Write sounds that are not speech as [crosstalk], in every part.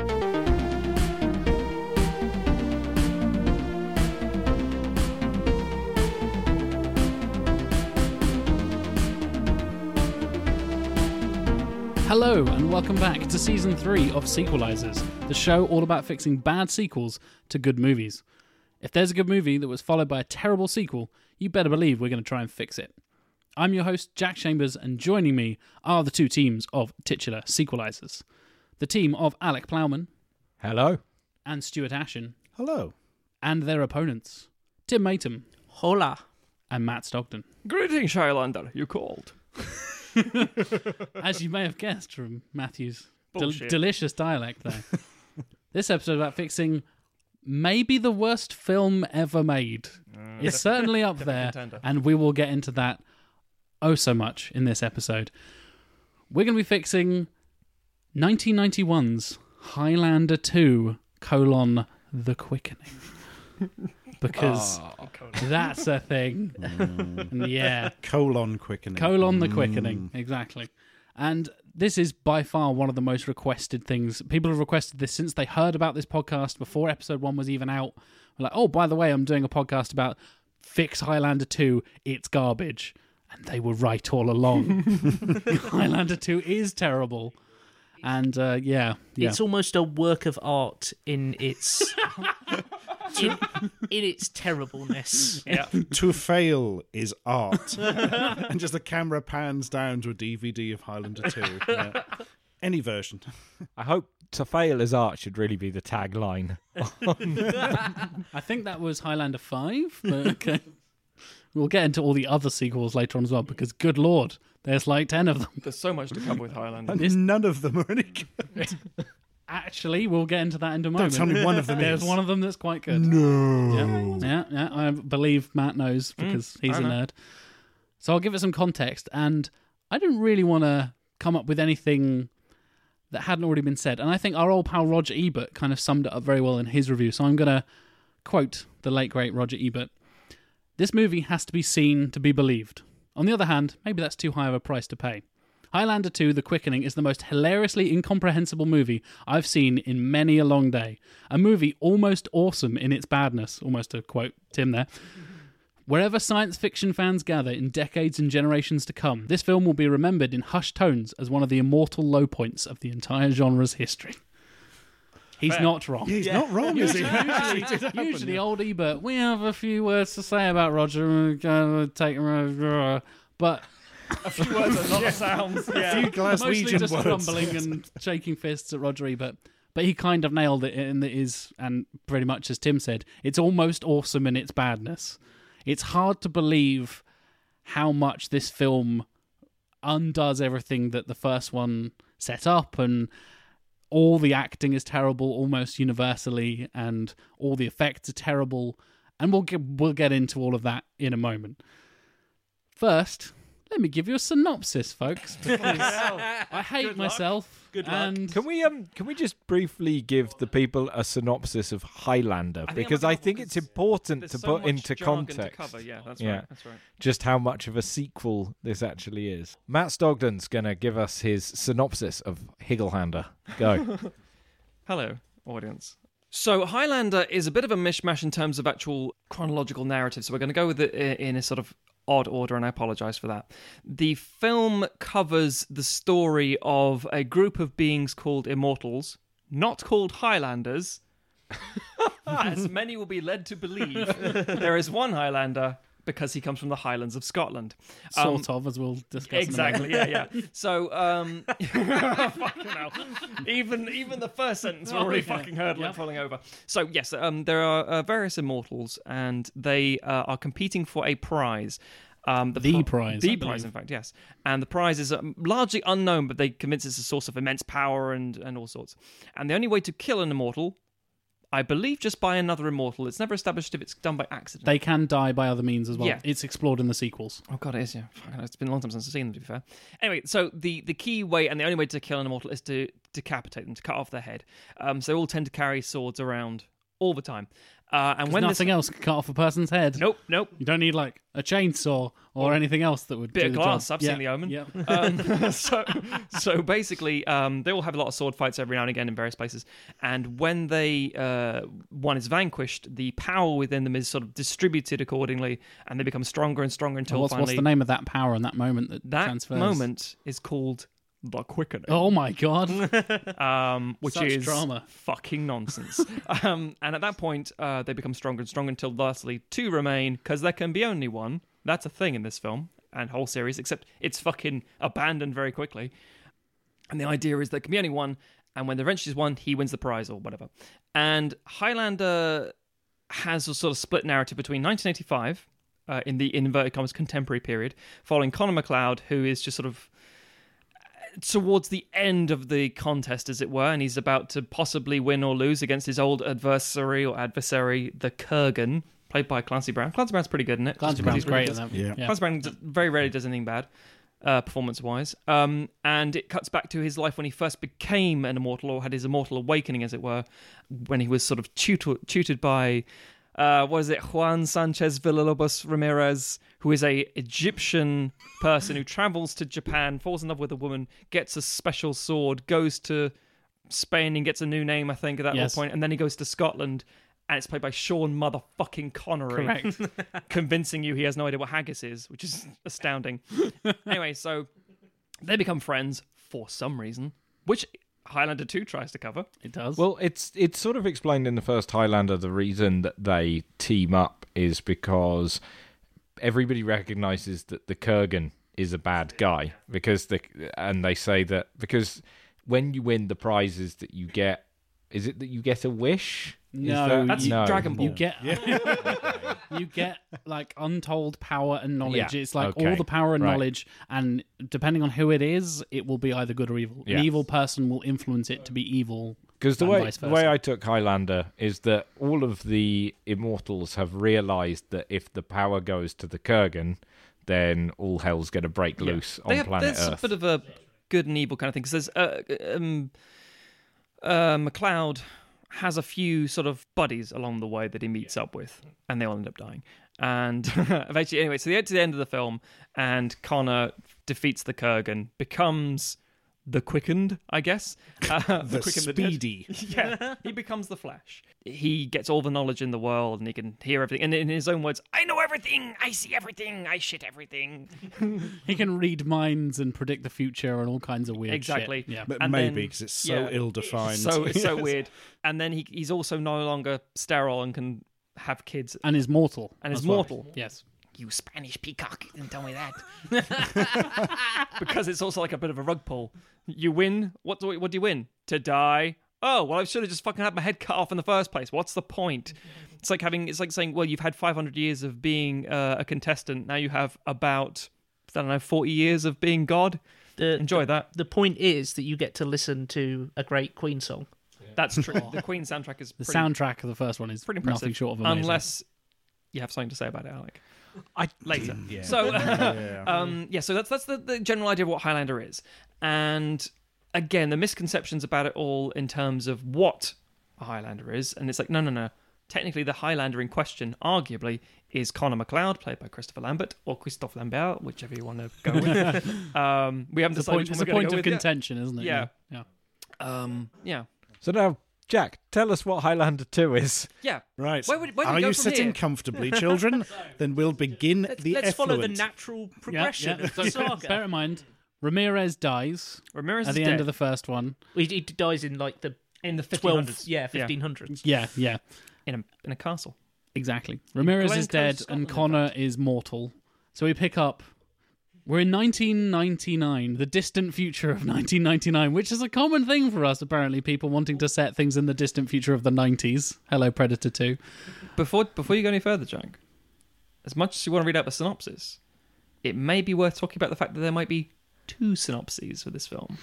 Hello, and welcome back to season three of Sequelizers, the show all about fixing bad sequels to good movies. If there's a good movie that was followed by a terrible sequel, you better believe we're going to try and fix it. I'm your host, Jack Chambers, and joining me are the two teams of titular Sequelizers the team of Alec Plowman Hello. and Stuart Ashen, Hello. and their opponents, Tim Matum Hola. and Matt Stockton. Greetings, Highlander. You called. [laughs] As you may have guessed from Matthew's del- Bullshit. delicious dialect there. [laughs] this episode about fixing maybe the worst film ever made. Mm. it's certainly up there, contender. and we will get into that oh so much in this episode. We're going to be fixing 1991's Highlander 2 colon The Quickening. [laughs] because ah. that's a thing. Mm. yeah. Colon quickening. Colon the mm. quickening, exactly. And this is by far one of the most requested things. People have requested this since they heard about this podcast before episode one was even out. We're like, oh, by the way, I'm doing a podcast about Fix Highlander 2. It's garbage. And they were right all along. [laughs] [laughs] Highlander 2 is terrible. And uh, yeah, yeah. It's almost a work of art in its [laughs] in, in its terribleness. [laughs] Yeah. to fail is art. [laughs] and just the camera pans down to a DVD of Highlander 2. Yeah. Any version. I hope to fail is art should really be the tagline. I think that was Highlander 5, but okay. We'll get into all the other sequels later on as well because, good lord, there's like 10 of them. There's so much to cover with Highlander. And none of them are any good. [laughs] Actually, we'll get into that in a moment. Don't tell me one of them There's is. one of them that's quite good. No. Yeah, yeah, yeah. I believe Matt knows hmm, because he's a I know. nerd. So I'll give it some context. And I didn't really want to come up with anything that hadn't already been said. And I think our old pal Roger Ebert kind of summed it up very well in his review. So I'm going to quote the late, great Roger Ebert This movie has to be seen to be believed. On the other hand, maybe that's too high of a price to pay. Highlander 2 The Quickening is the most hilariously incomprehensible movie I've seen in many a long day. A movie almost awesome in its badness, almost to quote Tim there. Wherever science fiction fans gather in decades and generations to come, this film will be remembered in hushed tones as one of the immortal low points of the entire genre's history. He's not wrong. He's not wrong, is he? Usually, usually old Ebert, we have a few words to say about Roger. We're gonna take him over. But [laughs] a few words and not sounds. A Yeah. few mostly Glaswegian just words. grumbling and shaking fists at Roger Ebert. But he kind of nailed it in that is, and pretty much as Tim said, it's almost awesome in its badness. It's hard to believe how much this film undoes everything that the first one set up, and all the acting is terrible almost universally, and all the effects are terrible. And we'll get, we'll get into all of that in a moment. First, let me give you a synopsis, folks, [laughs] because I hate myself. Good luck. and Can we um can we just briefly give the people a synopsis of Highlander because I think it's important There's to so put much into jargon context To cover. Yeah, that's Yeah. right. That's right. just how much of a sequel this actually is. Matt Stogden's gonna give us his synopsis of Higglelander. Go. [laughs] Hello, audience. So Highlander is a bit of a mishmash in terms of actual chronological narrative. So we're going to go with it i- in a sort of odd order, and I apologize for that. The film covers the story of a group of beings called Immortals, not called Highlanders, [laughs] as many will be led to believe. there is one Highlander because he comes from the Highlands of Scotland. Um, sort of, as we'll discuss. Exactly. Yeah, yeah. [laughs] So, um, [laughs] fucking hell. Even even the first sentence, we're already [laughs] yeah. fucking hurdling, Yep. falling over. So, yes, um, there are uh, various immortals, and they uh, are competing for a prize. Um, The pri- prize, the I prize, believe. in fact, yes. And the prize is um, largely unknown, but they convince it's a source of immense power and and all sorts. And the only way to kill an immortal, I believe, just by another immortal. It's never established if it's done by accident. They can die by other means as well. Yeah. It's explored in the sequels. Oh god, it is. Yeah, Fucking- it's been a long time since I've seen them. To be fair. Anyway, so the the key way and the only way to kill an immortal is to decapitate them, to cut off their head. Um, so they all tend to carry swords around all the time. Uh, and when Nothing this, else can cut off a person's head. nope, nope, You don't need like a chainsaw or anything else that would bit of glass. job. I've yeah. seen the Omen. Yeah. um, [laughs] so, so basically, um, they all have a lot of sword fights every now and again in various places. And when they uh, one is vanquished, the power within them is sort of distributed accordingly, and they become stronger and stronger until what's, finally what's the name of that power in that moment that, transfers? that transfers? moment is called the quickening. Oh my god! [laughs] um, which Such is drama. fucking nonsense. [laughs] um, and at that point, uh, they become stronger and stronger until lastly two remain because there can be only one. That's a thing in this film and whole series, except it's fucking abandoned very quickly. And the idea is there can be only one, and when the eventually is one, he wins the prize or whatever. And Highlander has a sort of split narrative between 1985 uh, in the inverted commas contemporary period, following Connor MacLeod, who is just sort of towards the end of the contest, as it were, and he's about to possibly win or lose against his old adversary or adversary, the Kurgan, played by Clancy Brown. Clancy Brown's pretty good in it. Clancy Brown's great that. Yeah. yeah. Clancy Brown very rarely does anything bad, uh, performance-wise. Um, and it cuts back to his life when he first became an immortal, or had his immortal awakening, as it were, when he was sort of tutor- tutored by, uh, what is it, Juan Sanchez Villalobos Ramirez, who is a Egyptian person who travels to Japan, falls in love with a woman, gets a special sword, goes to Spain and gets a new name, I think, at that Yes. point, and then he goes to Scotland. And it's played by Sean motherfucking Connery Correct. [laughs] convincing you he has no idea what haggis is, which is astounding. [laughs] anyway, so they become friends for some reason, which Highlander 2 tries to cover. It does. Well, it's it's sort of explained in the first Highlander. The reason that they team up is because everybody recognizes that the Kurgan is a bad guy because the and they say that because when you win the prizes that you get, is it that you get a wish? No, that- That's no. Dragon Ball. you get [laughs] [laughs] you get like untold power and knowledge. Yeah, It's like okay, all the power and right. knowledge, and depending on who it is, it will be either good or evil. Yeah. An evil person will influence it to be evil. Because the way the way I took Highlander is that all of the immortals have realized that if the power goes to the Kurgan, then all hell's going to break loose on They have, planet there's Earth. a bit of a good and evil kind of thing. Because there's uh, um, uh, MacLeod has a few sort of buddies along the way that he meets up with, and they all end up dying. And [laughs] eventually, anyway, so they get to the end of the film, and Connor defeats the Kurgan, becomes the quickened, I guess. [laughs] Uh, The Quick and Dead. speedy. [laughs] yeah, he becomes the Flash. He gets all the knowledge in the world, and he can hear everything. And in his own words, I know everything, I see everything, I shit everything. [laughs] He can read minds and predict the future and all kinds of weird Exactly. shit. Yeah. But And maybe because it's so yeah, ill-defined. So it's so weird. And then he he's also no longer sterile and can have kids. And is mortal. And is as well. mortal. Yes. You Spanish peacock! You didn't tell me that. [laughs] because it's also like a bit of a rug pull. You win. What do what do you win? To die. Oh well, I should have just fucking had my head cut off in the first place. What's the point? It's like having. It's like saying, well, you've had 500 years of being uh, a contestant. Now you have about I don't know 40 years of being God. The, Enjoy that. The point is that you get to listen to a great Queen song. That's true. the Queen soundtrack is The pretty, soundtrack of the first one is pretty impressive. nothing short of amazing. unless you have something to say about it, Alec. I [laughs] Later. [laughs] Yeah. So, [laughs] Yeah. um, yeah, so that's that's the, the general idea of what Highlander is, and again, the misconceptions about it all in terms of what a Highlander is, and it's like, no, no, no. Technically, the Highlander in question, arguably, is Connor MacLeod, played by Christopher Lambert or Christophe Lambert, whichever you want to go with. um, we haven't it's a decided point, which it's a we're gonna point go of with yet. contention, isn't it? Yeah. Yeah. Um, yeah, So now, Jack, tell us what Highlander 2 is. yeah. Right. Where would- where Are you sitting here? comfortably, [laughs] children? then we'll begin Let's, the let's follow the natural progression yeah. of the So, saga. bear in mind, Ramirez dies Ramirez at is the dead end of the first one. He, he dies in like the in the 12, 1500s. yeah, 1500s. Yeah, yeah, in a in a castle. exactly. Ramirez is dead Scotland, and Connor is mortal. So we pick up. We're in 1999, the distant future of [laughs] 1999, which is a common thing for us, apparently. People wanting to set things in the distant future of the 90s. Hello, Predator 2. Before before you go any further, Jack, as much as you want to read out the synopsis, it may be worth talking about the fact that there might be two synopses for this film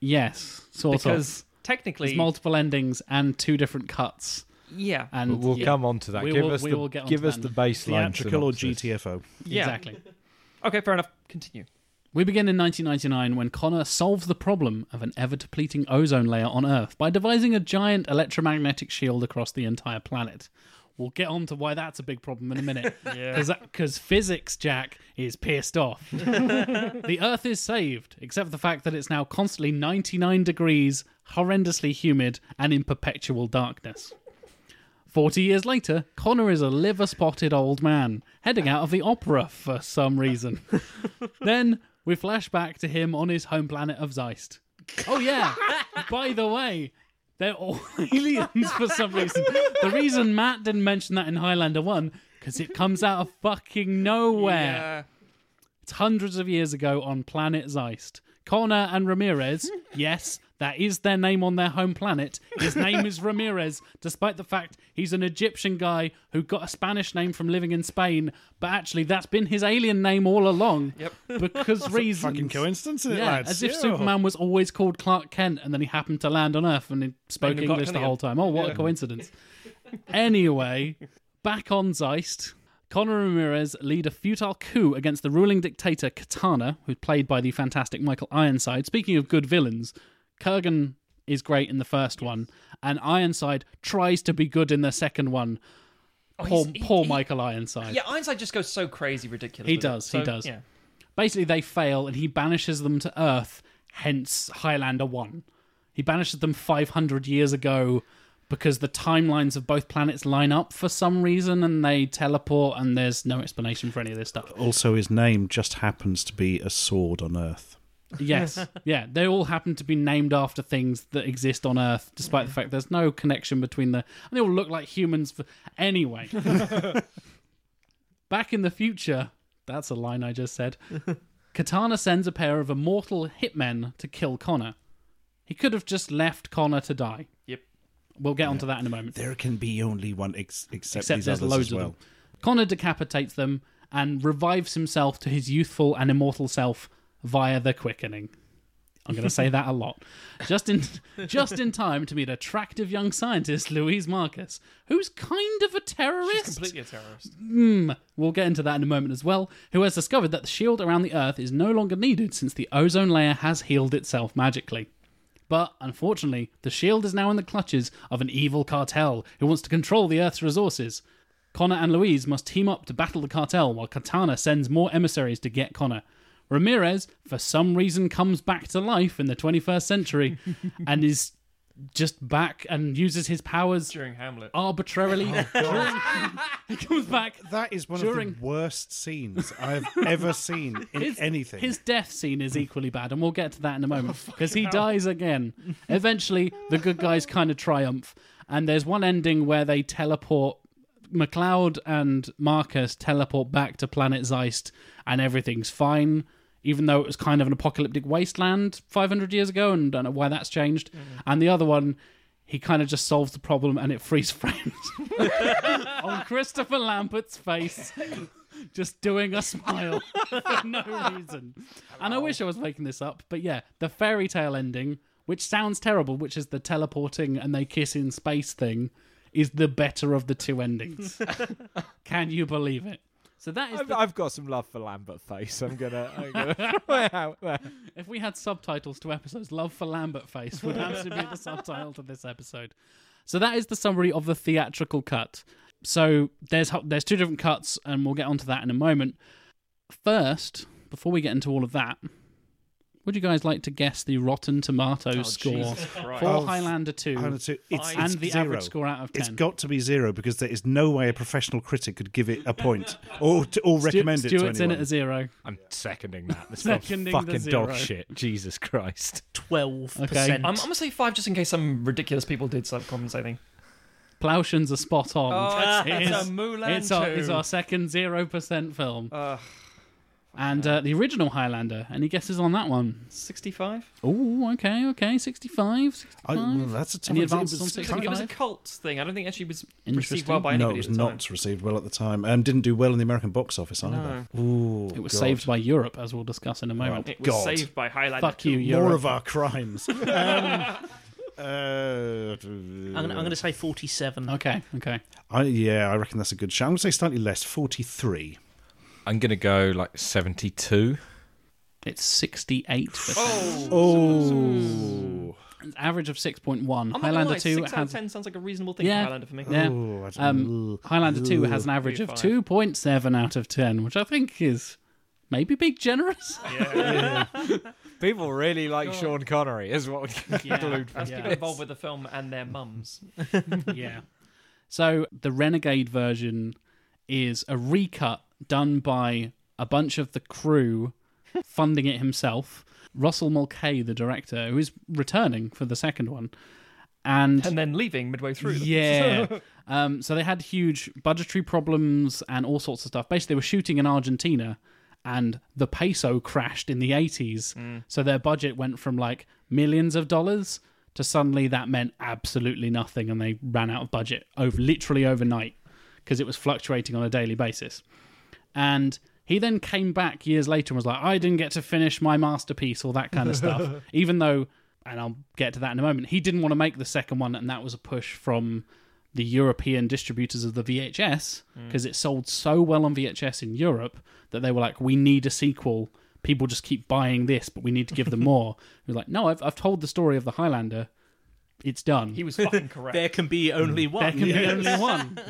Yes, sort because of. technically, There's multiple endings and two different cuts. yeah, And we'll yeah, come on to that. We give will- us we the, will get give us the baseline. Theatrical or. GTFO? yeah. Exactly. Okay, fair enough. Continue. We begin in 1999 when Connor solves the problem of an ever depleting ozone layer on Earth by devising a giant electromagnetic shield across the entire planet. We'll get on to why that's a big problem in a minute. [laughs] Because physics, Jack, is pissed off. [laughs] the Earth is saved, except for the fact that it's now constantly 99 degrees, horrendously humid, and in perpetual darkness. 40 years later, Connor is a liver spotted old man, heading out of the opera for some reason. [laughs] then we flash back to him on his home planet of Zeist. Oh, yeah, by the way, they're all [laughs] aliens for some reason. The reason Matt didn't mention that in Highlander 1, because it comes out of fucking nowhere. Yeah. It's hundreds of years ago on planet Zeist. Connor and Ramirez, yes, that is their name on their home planet. His name is Ramirez, despite the fact he's an Egyptian guy who got a Spanish name from living in Spain, but actually that's been his alien name all along. Yep. [laughs] Because reasons. Fucking coincidence, isn't it, Yeah, lads? as if Yeah. Superman was always called Clark Kent and then he happened to land on Earth and he spoke Only got English the Kenny. whole time. Oh, what a coincidence. anyway, back on Zeist, Connor Ramirez lead a futile coup against the ruling dictator Katana, who's played by the fantastic Michael Ironside. Speaking of good villains, Kurgan is great in the first one, and Ironside tries to be good in the second one. Oh, poor Oh, he's- he- poor he- Michael Ironside. Yeah, Ironside just goes so crazy ridiculous. He does, he does. Yeah. basically they fail and he banishes them to earth hence highlander 1 he banishes them 500 years ago because the timelines of both planets line up for some reason and they teleport and there's no explanation for any of this stuff. Also, his name just happens to be a sword on Earth. yes. [laughs] Yeah they all happen to be named after things that exist on earth despite the fact there's no connection between the and they all look like humans for anyway. [laughs] Back in the future that's a line i just said [laughs] katana sends a pair of immortal hitmen to kill connor. He could have just left connor to die. Yep. We'll get onto that in a moment There can be only one, ex- except, except these there's others loads as of them. Connor decapitates them and revives himself to his youthful and immortal self via the quickening. I'm going to say that a lot. [laughs] Just in just in time to meet attractive young scientist Louise Marcus, who's kind of a terrorist. She's completely a terrorist. Hmm, we'll get into that in a moment as well. Who has discovered that the shield around the Earth is no longer needed since the ozone layer has healed itself magically. But unfortunately, the shield is now in the clutches of an evil cartel who wants to control the Earth's resources. Connor and Louise must team up to battle the cartel while Katana sends more emissaries to get Connor. Ramirez, for some reason, comes back to life in the 21st century [laughs] and is just back and uses his powers During Hamlet. arbitrarily. Oh, during- [laughs] he comes back. That is one During- of the worst scenes I've [laughs] ever seen in His, anything. his death scene is equally bad, and we'll get to that in a [laughs] moment oh, because he dies again. Eventually, the good guys kind of triumph, and there's one ending where they teleport. MacLeod and Marcus teleport back to planet Zeist, and everything's fine. Even though it was kind of an apocalyptic wasteland 500 years ago, and I don't know why that's changed. Mm. And the other one, he kind of just solves the problem, and it freeze frames [laughs] on Christopher Lambert's face [laughs] just doing a smile [laughs] for no reason. And I wish I was making this up, but yeah, the fairy tale ending, which sounds terrible, which is the teleporting and they kiss in space thing, is the better of the two endings. Can you believe it? So that is I've, the, I've got some love for Lambert face. I'm gonna, I'm gonna [laughs] throw it out there. if we had subtitles to episodes, Love for Lambert Face would [laughs] absolutely be the subtitle to this episode. So that is the summary of the theatrical cut. So there's there's two different cuts, and we'll get onto that in a moment. First, before we get into all of that, would you guys like to guess the Rotten Tomatoes Oh, score for Oh, Highlander Two And it's, it's, and it's the zero. average score out of It's ten? got to be zero because there is no way a professional critic could give it a point [laughs] or to, or Stu- recommend it to Stuart's in at a zero. I'm seconding that. This [laughs] Seconding the fucking zero. dog shit. Jesus Christ. Twelve Okay. percent. I'm, I'm gonna say five just in case some ridiculous people did start compensating. Plowshans are spot on. Oh, It it's, a Mulan it's our, it's our second zero percent film, Uh, and uh, the original Highlander. Any guesses on that one? 65? Oh, okay, okay, 65, 65. I, well, that's a tough Any advances It was on kind It was a 65? cult thing. I don't think it actually was received well by no, anybody it was at the time. not received well at the time, and didn't do well in the American box office either. Ooh, It was God. saved by Europe, as we'll discuss in a moment. It was God. saved by Highlander Fuck you, 2. Europe. more of our crimes. [laughs] um, uh, I'm gonna, I'm gonna say forty-seven. Okay, okay. I, yeah, I reckon that's a good shout. I'm going to say slightly less, 43. I'm gonna go like 72. It's 68. Oh! Oh. It's average of 6.1. I'm not gonna Highlander lie, 2 six out of has ten sounds like a reasonable thing Yeah. for Highlander for me. Yeah. Ooh, I um, Highlander 2 has an average of 2.7 out of 10, which I think is maybe big generous. [laughs] People really like Sean Connery, is what we can Yeah. conclude from Yeah. People involved with the film and their mums. [laughs] yeah. So the Renegade version is a recut done by a bunch of the crew funding it himself. Russell Mulcahy, the director, who is returning for the second one. And, and then leaving midway through. them. [laughs] yeah. um, so they had huge budgetary problems and all sorts of stuff. Basically, they were shooting in Argentina and the peso crashed in the 80s. So their budget went from like millions of dollars to suddenly that meant absolutely nothing and they ran out of budget over literally overnight because it was fluctuating on a daily basis. And he then came back years later and was like, I didn't get to finish my masterpiece, all that kind of stuff. [laughs] Even though, and I'll get to that in a moment, he didn't want to make the second one, and that was a push from the European distributors of the VHS because mm. it sold so well on VHS in Europe that they were like, we need a sequel. People just keep buying this, but we need to give them more. [laughs] He was like, no, I've, I've told the story of the Highlander. It's done. He was fucking [laughs] correct. There can be only mm. one. There can be only one.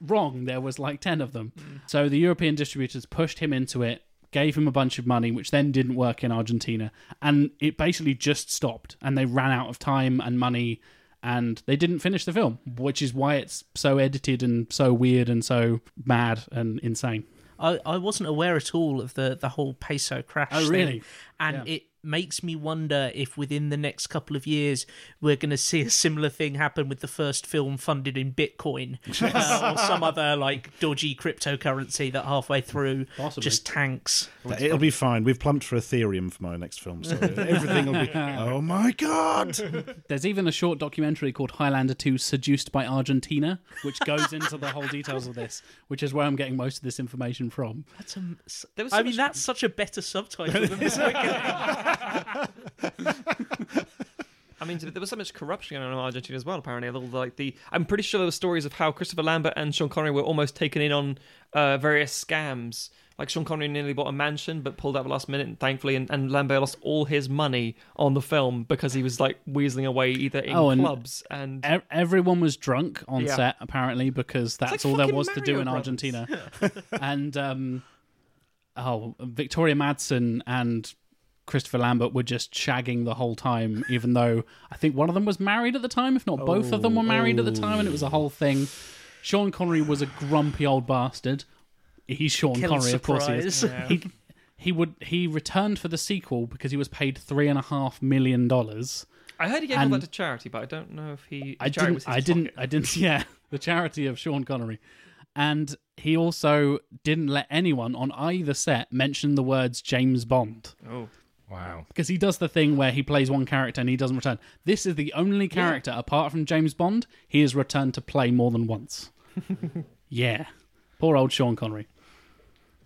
Wrong. There was like 10 of them. Mm. So the European distributors pushed him into it, gave him a bunch of money, which then didn't work in Argentina. And it basically just stopped. And they ran out of time and money and they didn't finish the film, which is why it's so edited and so weird and so mad and insane. I, I wasn't aware at all of the, the whole peso crash. Oh, thing. really? And Yeah. it makes me wonder if within the next couple of years we're going to see a similar thing happen with the first film funded in Bitcoin [laughs] uh, or some other like dodgy cryptocurrency that halfway through Possibly. just tanks. It'll be fine. We've plumped for Ethereum for my next film, so [laughs] everything will be. Oh my god! [laughs] There's even a short documentary called Highlander 2 Seduced by Argentina, which goes into the whole details of this, which is where I'm getting most of this information from. That's a, There was I so mean, much- that's such a better subtitle than this. [laughs] I mean, there was so much corruption going on in Argentina as well. Apparently, like the, I'm pretty sure there were stories of how Christopher Lambert and Sean Connery were almost taken in on uh, various scams. Like Sean Connery nearly bought a mansion, but pulled out at the last minute, and thankfully, and, and Lambert lost all his money on the film because he was like weaseling away either in Oh, and- clubs and E- everyone was drunk on Yeah. set apparently because that's like all there was to do in Brothers. Argentina. [laughs] and um, oh, Victoria Madsen and Christopher Lambert were just shagging the whole time, even though I think one of them was married at the time, if not both of them were married at the time, and it was a whole thing. Sean Connery was a grumpy old bastard. He's Sean Kill Connery, of course he is. surprise. He he would he returned for the sequel because he was paid three and a half million dollars. I heard he gave all that to charity, but I don't know if he. I didn't. was his I didn't. pocket. I didn't. [laughs] Yeah, the charity of Sean Connery, and he also didn't let anyone on either set mention the words James Bond Oh, Wow. because he does the thing where he plays one character and he doesn't return. This is the only character apart from James Bond he has returned to play more than once. [laughs] yeah, poor old Sean Connery.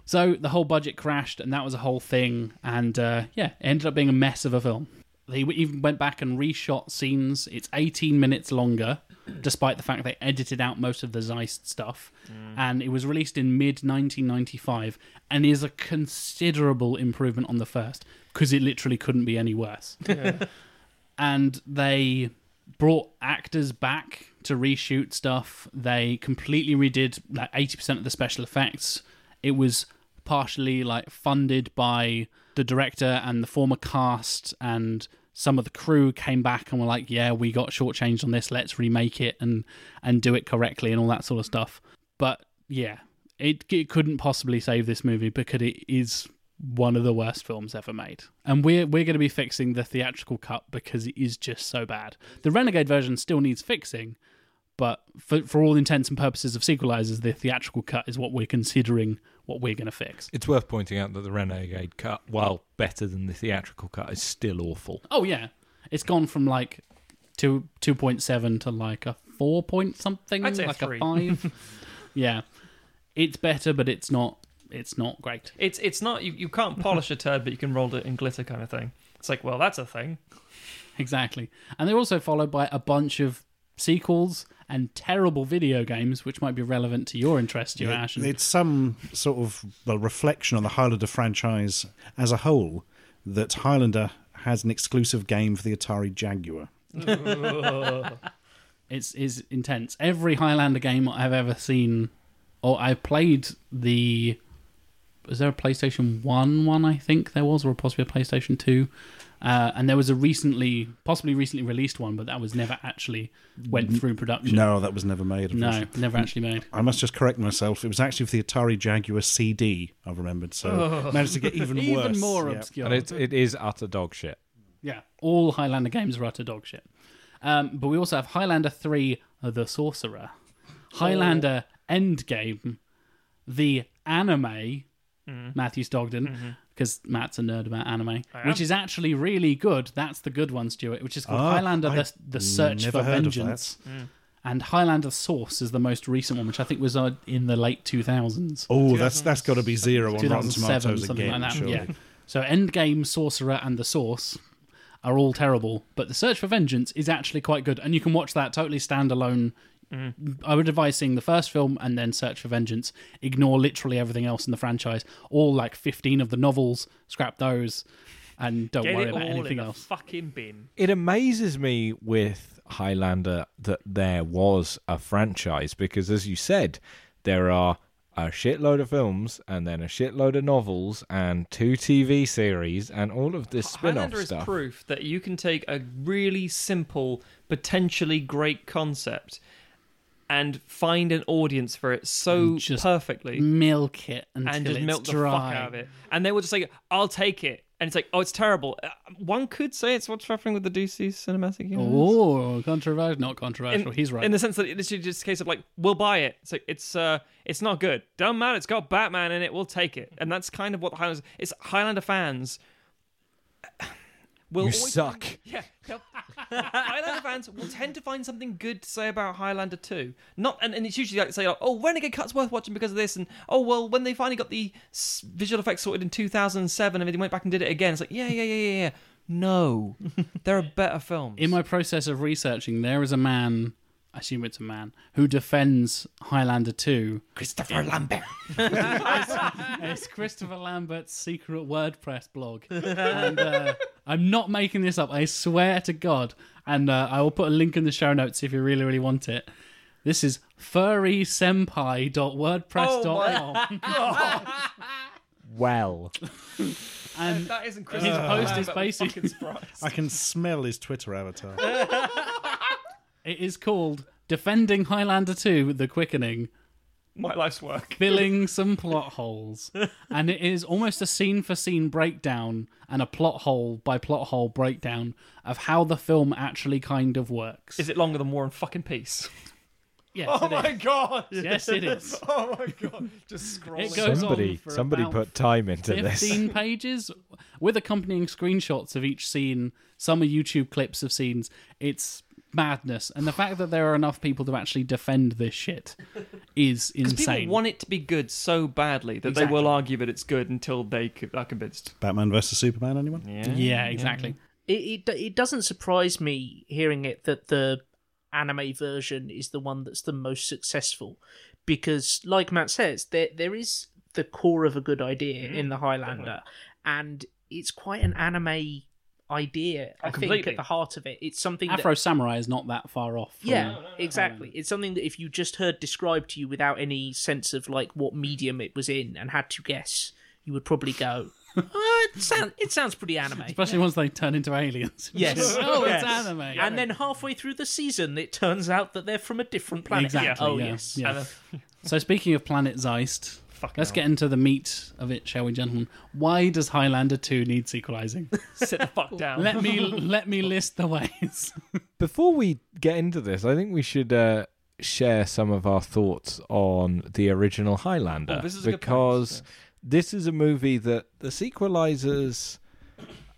So the whole budget crashed, and that was a whole thing. And uh, yeah, it ended up being a mess of a film. They even went back and reshot scenes. It's 18 minutes longer, despite the fact they edited out most of the Zeist stuff. And it was released in mid 1995 and is a considerable improvement on the first because it literally couldn't be any worse. [laughs] and they brought actors back to reshoot stuff. They completely redid like 80% of the special effects. It was partially like funded by the director and the former cast and some of the crew came back and were like, "Yeah, we got shortchanged on this. Let's remake it and and do it correctly and all that sort of stuff." But yeah, it it couldn't possibly save this movie because it is one of the worst films ever made. And we're we're going to be fixing the theatrical cut because it is just so bad. The Renegade version still needs fixing, but for for all intents and purposes of sequelizers, the theatrical cut is what we're considering what we're going to fix. It's worth pointing out that the Renegade cut, while better than the theatrical cut, is still awful. Oh yeah, it's gone from like two two point seven to like a four point something, I'd say like three. a five. [laughs] yeah, it's better, but it's not. It's not great. it's it's not you, you can't polish a turd, but you can roll it in glitter, kind of thing. It's like, well, that's a thing. Exactly, and they're also followed by a bunch of sequels and terrible video games, which might be relevant to your interest, you Ash. and- It's some sort of well, reflection on the Highlander franchise as a whole that Highlander has an exclusive game for the Atari Jaguar. [laughs] it's is intense. Every Highlander game I've ever seen, or I've played the. Was there a PlayStation One one? I think there was, or possibly a PlayStation Two. Uh, and there was a recently, possibly recently released one, but that was never actually went through production. No, that was never made. no, unfortunately. never actually made. I must just correct myself. It was actually for the Atari Jaguar CD. I remembered, so managed to get even, [laughs] Even worse. more Yeah. obscure. And it, it is utter dog shit. Yeah, all Highlander games are utter dog shit. Um, but we also have Highlander 3 The Sorcerer, Highlander Endgame, the anime, Matthew Stogden, because Matt's a nerd about anime, which is actually really good. That's the good one, Stuart, which is called Ah, Highlander I the, the Search for heard of that. Vengeance. And Highlander Source is the most recent one, which I think was uh, in the late 2000s. Oh, that's that's got to be zero on Rotten Tomatoes something again. like that. surely. Yeah. So Endgame, Sorcerer, and The Source are all terrible, but The Search for Vengeance is actually quite good, and you can watch that totally standalone. I would advise seeing the first film and then Search for Vengeance. Ignore literally everything else in the franchise. All like fifteen of the novels, scrap those, and don't Get worry it about all in anything the else. fucking bin. It amazes me with Highlander that there was a franchise because, as you said, there are a shitload of films and then a shitload of novels and two TV series and all of this spin off Highlander is proof that you can take a really simple, potentially great concept and find an audience for it so perfectly Milk it until and just it's milk the fuck out of it. And they will just like, I'll take it. And it's like, oh, it's terrible. Uh, One could say it's what's happening with the DC cinematic universe. Oh, controversial! Not controversial. He's right. In the sense that it's just a case of like, we'll buy it. It's like, it's uh, it's not good. Don't matter. It's got Batman in it. We'll take it. And that's kind of what the Highlanders. It's Highlander fans. Will You always suck. find- [laughs] yeah, they'll- [laughs] Highlander fans will tend to find something good to say about Highlander 2. Not, and, and it's usually like say, like, oh, Renegade Cut's worth watching because of this, and oh well, when they finally got the s- visual effects sorted in 2007, and then they went back and did it again, it's like, yeah, yeah, yeah, yeah, yeah. No, [laughs] there are better films. In my process of researching, there is a man, I assume it's a man, who defends Highlander 2. Christopher Lambert. [laughs] It's Christopher Lambert's secret WordPress blog. and uh, I'm not making this up, I swear to God. And uh, I will put a link in the show notes if you really, really want it. This is furrysenpai.wordpress.com. [laughs] Well, [laughs] and That isn't his post Lambert, is basically fucking surprised. I can smell his Twitter avatar. It is called Defending Highlander 2 The Quickening. My life's work. [laughs] filling some plot holes. And it is almost a scene for scene breakdown and a plot hole by plot hole breakdown of how the film actually kind of works. Is it longer than War and fucking Peace? Yes, Oh it my is. god! Yes, it is. [laughs] Oh my god! Just scrolling. It goes somebody on for somebody put time into this. 15 [laughs] pages with accompanying screenshots of each scene. Some are YouTube clips of scenes. It's madness. And the fact that there are enough people to actually defend this shit is [laughs] insane. people want it to be good so badly that they will argue that it's good until they c- are convinced. Batman versus Superman, anyone? yeah, exactly. It, it it doesn't surprise me hearing it that the anime version is the one that's the most successful because, like Matt says, there there is the core of a good idea mm-hmm. in the Highlander, and it's quite an anime idea. I think at the heart of it, it's something that Afro Samurai is not that far off. from- yeah, exactly. It's something that if you just heard described to you without any sense of like what medium it was in and had to guess, you would probably go, [laughs] oh, it, sound, it sounds pretty anime. Especially once they turn into aliens. [laughs] Yes. [laughs] oh, Yes. it's anime. And then halfway through the season, it turns out that they're from a different planet. Exactly. Oh, yeah, yes. yeah. Uh, So speaking of Planet Zeist, Fucking let's hell. get into the meat of it, shall we, gentlemen? Why does Highlander 2 need sequelizing? [laughs] sit the fuck down. let me [laughs] let me list the ways. [laughs] Before we get into this, I think we should uh, share some of our thoughts on the original Highlander Oh, this is a good point, because this is a movie that the sequelizers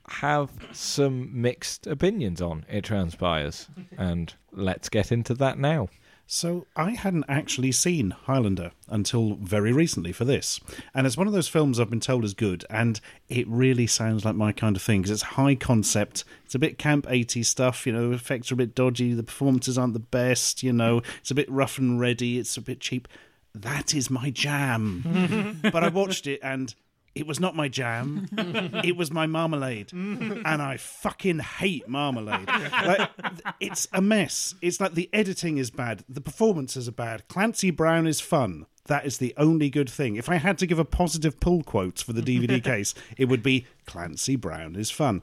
have some mixed opinions on. It transpires, and let's get into that now. So I hadn't actually seen Highlander until very recently for this, and it's one of those films I've been told is good, and it really sounds like my kind of thing because it's high concept. It's a bit camp 80s stuff, you know. Effects are a bit dodgy, the performances aren't the best, you know. It's a bit rough and ready. It's a bit cheap. That is my jam. [laughs] but I watched it and It was not my jam. [laughs] it was my marmalade, and I fucking hate marmalade. Like, it's a mess. It's like the editing is bad, the performances are bad. Clancy Brown is fun. That is the only good thing. If I had to give a positive pull quote for the DVD [laughs] case, it would be Clancy Brown is fun.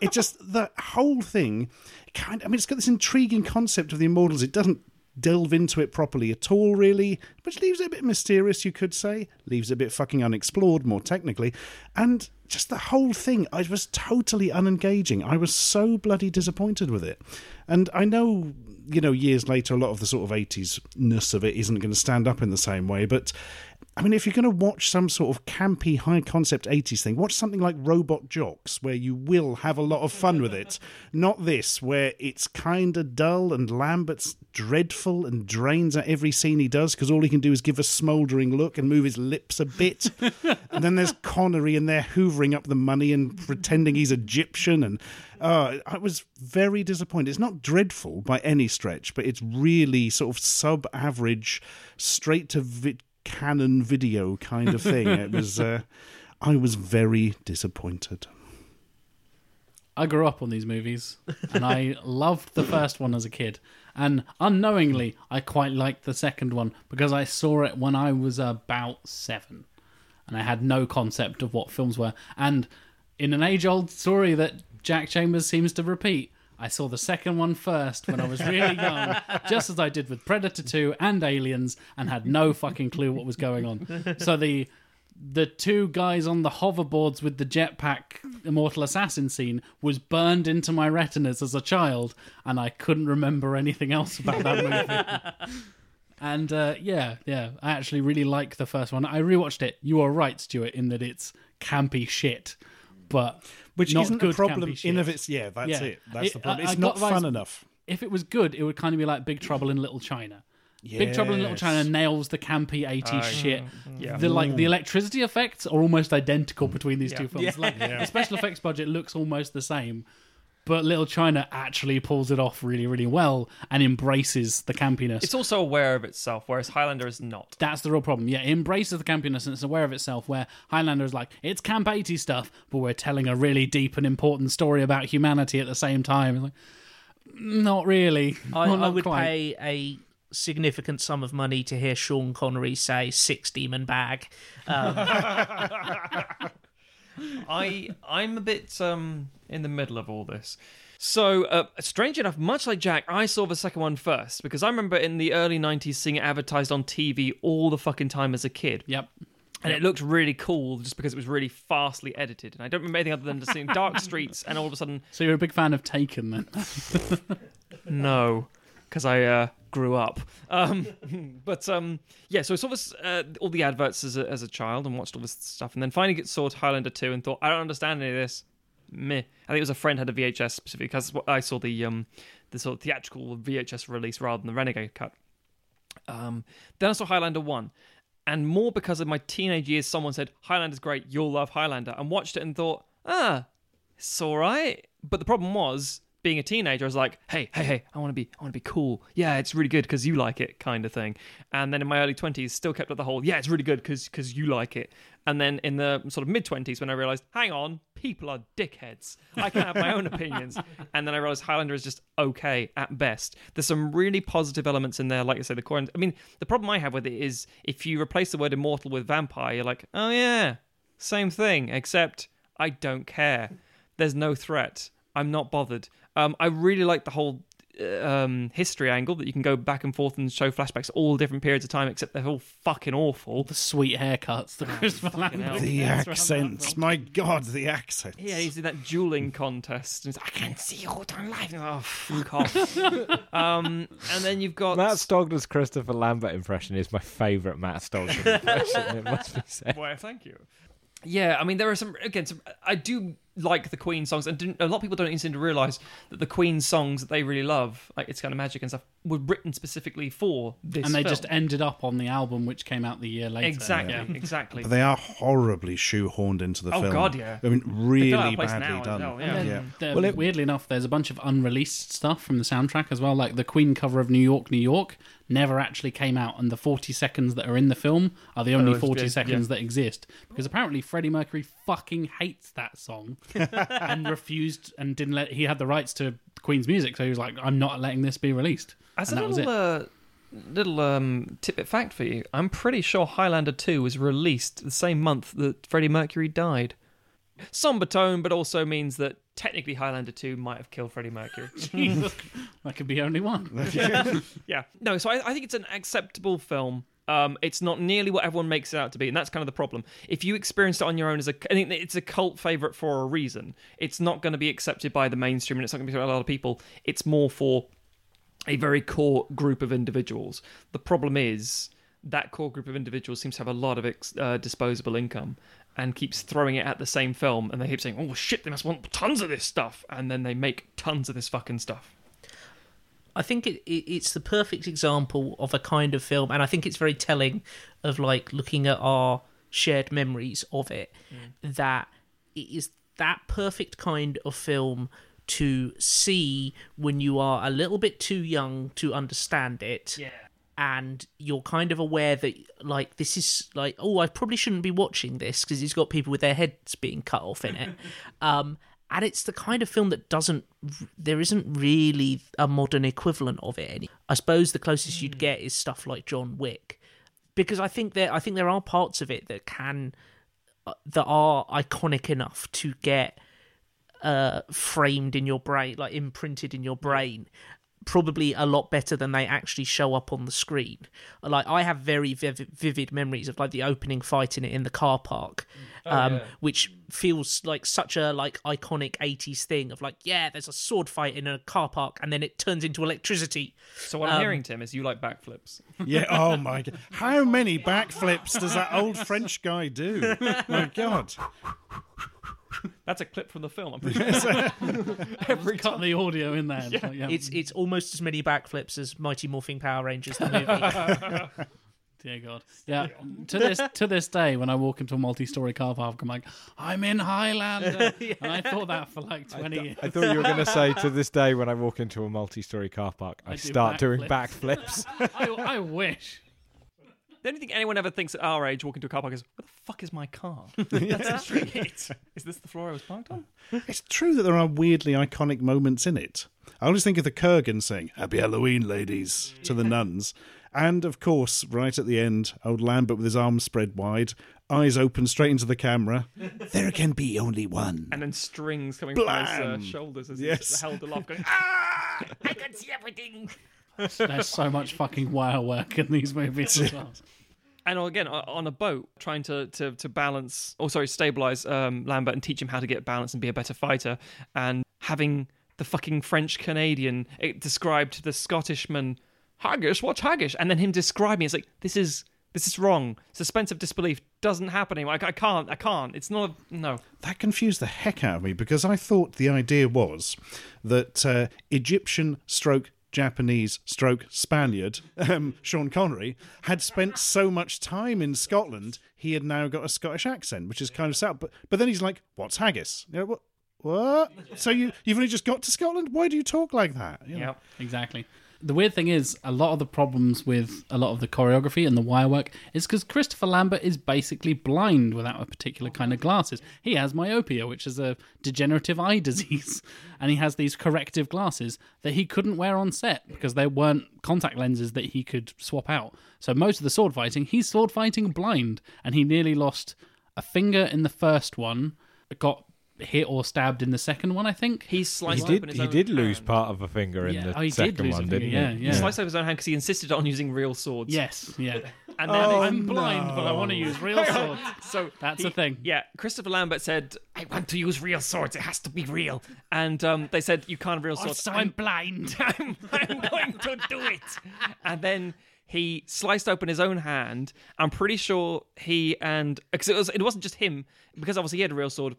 It just the whole thing kind. Of, I mean, it's got this intriguing concept of the Immortals. It doesn't delve into it properly at all, really, which leaves it a bit mysterious, you could say. Leaves it a bit fucking unexplored, more technically. And just the whole thing, I was totally unengaging. I was so bloody disappointed with it. And I know, you know, years later, a lot of the sort of 80s ness of it isn't going to stand up in the same way, but. I mean, if you're going to watch some sort of campy, high concept 80s thing, watch something like Robot Jox, where you will have a lot of fun with it. [laughs] Not this, where it's kind of dull and Lambert's dreadful and drains at every scene he does because all he can do is give a smouldering look and move his lips a bit. [laughs] and then there's Connery in there hoovering up the money and pretending he's Egyptian. And uh, I was very disappointed. It's not dreadful by any stretch, but it's really sort of sub average, straight to vi- canon video kind of thing. it was. [laughs] Uh, I was very disappointed. I grew up on these movies, and I loved the first one as a kid. And unknowingly, I quite liked the second one because I saw it when I was about seven, and I had no concept of what films were. And in an age-old story that Jack Chambers seems to repeat, I saw the second one first when I was really young, [laughs] just as I did with Predator 2 and Aliens, and had no fucking clue what was going on. So the the two guys on the hoverboards with the jetpack immortal assassin scene was burned into my retinas as a child, and I couldn't remember anything else about that movie. [laughs] and uh, yeah, yeah, I actually really like the first one. I rewatched it. You are right, Stuart, in that it's campy shit, but Which not isn't good a problem in of its. Yeah, that's Yeah. it. That's It- the problem. I- It's I not fun enough. If it was good, it would kind of be like Big Trouble in Little China. Big Trouble in Little China nails the campy 80s shit. yeah. The like the electricity effects are almost identical between these two Yeah. films. Like the special effects budget looks almost the same, but Little China actually pulls it off really, really well and embraces the campiness. It's also aware of itself, whereas Highlander is not. That's the real problem. Yeah, it embraces the campiness and it's aware of itself. Where Highlander is like, it's Camp 80 stuff, but we're telling a really deep and important story about humanity at the same time. It's like, not really. I, Well, I would quite. pay a significant sum of money to hear Sean Connery say six demon bag. Um, [laughs] I I'm a bit um in the middle of all this. So, uh, strange enough, much like Jack, I saw the second one first because I remember in the early '90s seeing it advertised on TV all the fucking time as a kid, Yep. and it looked really cool just because it was really fastly edited. And I don't remember anything other than just seeing dark [laughs] streets, and all of a sudden, So you're a big fan of Taken then? no, because I uh, grew up. Um, [laughs] but um, yeah, so I saw this, uh, all the adverts as a, as a child and watched all this stuff, and then finally saw Highlander two and thought I don't understand any of this. Meh. I think it was a friend had a VHS specifically because I saw the um the sort of theatrical VHS release rather than the Renegade cut. Um, then I saw Highlander one, and more because of my teenage years, someone said Highlander's great, you'll love Highlander, and watched it and thought, ah, it's all right. But the problem was being a teenager, I was like, hey, hey, hey, I want to be, I want to be cool. Yeah, it's really good because you like it, kind of thing. And then in my early twenties, still kept up the whole, yeah, it's really good because because you like it. And then in the sort of mid twenties, when I realized, hang on, people are dickheads. I can have my own opinions. [laughs] And then I realized Highlander is just okay at best. There's some really positive elements in there, like I say, the core. I mean, the problem I have with it is if you replace the word immortal with vampire, you're like, oh yeah, same thing, except I don't care. There's no threat. I'm not bothered. Um, I really like the whole uh, um, history angle that you can go back and forth and show flashbacks all different periods of time, except they're all fucking awful. the sweet haircuts, the Christopher Lambert. The That's accents. My God, the accents. Yeah, he's in that dueling contest. And he's like, I can't see you all on live. Oh, fuck off. [laughs] um, and then you've got Matt Stogner's Christopher Lambert impression is my favourite Matt Stogner impression. it must be said. Why, thank you. Yeah, I mean, there are some again. Some, I do like the Queen songs, and didn't, a lot of people don't even seem to realize that the Queen songs that they really love, like "It's Kind of Magic" and stuff, were written specifically for this. and they film. just ended up on the album which came out the year later. exactly, Yeah. [laughs] exactly. But they are horribly shoehorned into the Oh, film. Oh God, yeah. I mean, They feel out really of badly now, done. no, yeah. And Yeah. Well, it- weirdly enough, there's a bunch of unreleased stuff from the soundtrack as well. Like the Queen cover of "New York, New York" never actually came out, and the 40 seconds that are in the film are the oh, only it's 40 good, seconds that exist because apparently Freddie Mercury fucking hates that song [laughs] and refused and didn't let. He had the rights to Queen's music, so he was like, "I'm not letting this be released." As and a that was little, it. uh, little um, tidbit fact for you, I'm pretty sure Highlander 2 was released the same month that Freddie Mercury died. Somber tone, but also means that technically Highlander 2 might have killed Freddie Mercury. [laughs] that could be only one. [laughs] yeah. No, so I, I think it's an acceptable film. Um, it's not nearly what everyone makes it out to be, and that's kind of the problem. If you experienced it on your own as a, I think it's a cult favorite for a reason. It's not going to be accepted by the mainstream, and it's not going to be a lot of people. It's more for a very core group of individuals. The problem is that core group of individuals seems to have a lot of ex- uh, disposable income and keeps throwing it at the same film, and they keep saying, "Oh shit, they must want tons of this stuff," and then they make tons of this fucking stuff. I think it, it, it's the perfect example of a kind of film, and I think it's very telling of like looking at our shared memories of it. That it is that perfect kind of film to see when you are a little bit too young to understand it. Yeah. And you're kind of aware that, like, this is like, oh, I probably shouldn't be watching this because it's got people with their heads being cut off in it. [laughs] um, and it's the kind of film that doesn't there isn't really a modern equivalent of it any i suppose the closest you'd get is stuff like john wick. Because i think there i think there are parts of it that can uh, that are iconic enough to get uh framed in your brain like imprinted in your brain probably a lot better than they actually show up on the screen like i have very vivid, vivid memories of like the opening fight in it in the car park um, which feels like such a like iconic 80s thing of like yeah there's a sword fight in a car park and then it turns into electricity So what I'm hearing, Tim, is you like backflips. [laughs] Yeah. Oh my god. How many backflips does that old French guy do? My god. [laughs] That's a clip from the film. I'm pretty [laughs] sure. Every [laughs] cut the audio in there. It's like, yeah. it's it's almost as many backflips as mighty morphing power rangers the movie Dear God. Yeah. to this to this day, when I walk into a multi-story car park, I'm like, I'm in Highlander, and I thought that for like 20 years. I thought you were going to say to this day when I walk into a multi-story car park, I, do start doing backflips." backflips. I, I wish. The only thing anyone ever thinks at our age walking to a car park is, where the fuck is my car? [laughs] That's literally it. Is this the floor I was parked on? It's true that there are weirdly iconic moments in it. I always think of the Kurgan saying, Happy Halloween, ladies, to the nuns. And of course, right at the end, old Lambert with his arms spread wide, eyes open straight into the camera. [laughs] There can be only one. And then strings coming from his uh, Blam! shoulders as Yes. he's held aloft going, [laughs] ah, I can see everything. There's so much fucking wire work in these movies as well. And again, on a boat, trying to, to, to balance, or sorry, stabilize um, Lambert and teach him how to get balance and be a better fighter. And having the fucking French Canadian it described to the Scottishman, haggish, what's haggish? And then him describing it's like, this is. This is wrong. Suspense of disbelief doesn't happen anymore. I, I can't. I can't. It's not. A, no. That confused the heck out of me because I thought the idea was that uh, Egyptian stroke Japanese stroke Spaniard, um, Sean Connery, had spent so much time in Scotland, he had now got a Scottish accent, which is kind of sad. But, but then he's like, What's haggis? You know, what? What? So you, you've only just got to Scotland? Why do you talk like that? You know? Yeah. Exactly. The weird thing is, a lot of the problems with a lot of the choreography and the wire work is because Christopher Lambert is basically blind without a particular kind of glasses. He has myopia, which is a degenerative eye [laughs] disease, and he has these corrective glasses that he couldn't wear on set because there weren't contact lenses that he could swap out. So most of the sword fighting, he's sword fighting blind, and he nearly lost a finger in the first one, got hit or stabbed in the second one, I think. He he sliced open did. his He own did lose hand. part of a finger in Yeah. the Oh, he did second lose one, didn't yeah, he? yeah. He sliced open his own hand because he insisted on using real swords. Yes, yeah. And [laughs] then Oh, I'm blind, but I want to use real swords. So That's he- the thing. Yeah, Christopher Lambert said, "I want to use real swords. It has to be real." And um, they said, "You can't have real swords." so I'm blind. [laughs] I'm, I'm going to do it. And then he sliced open his own hand. I'm pretty sure he and because it was it wasn't just him because obviously he had a real sword.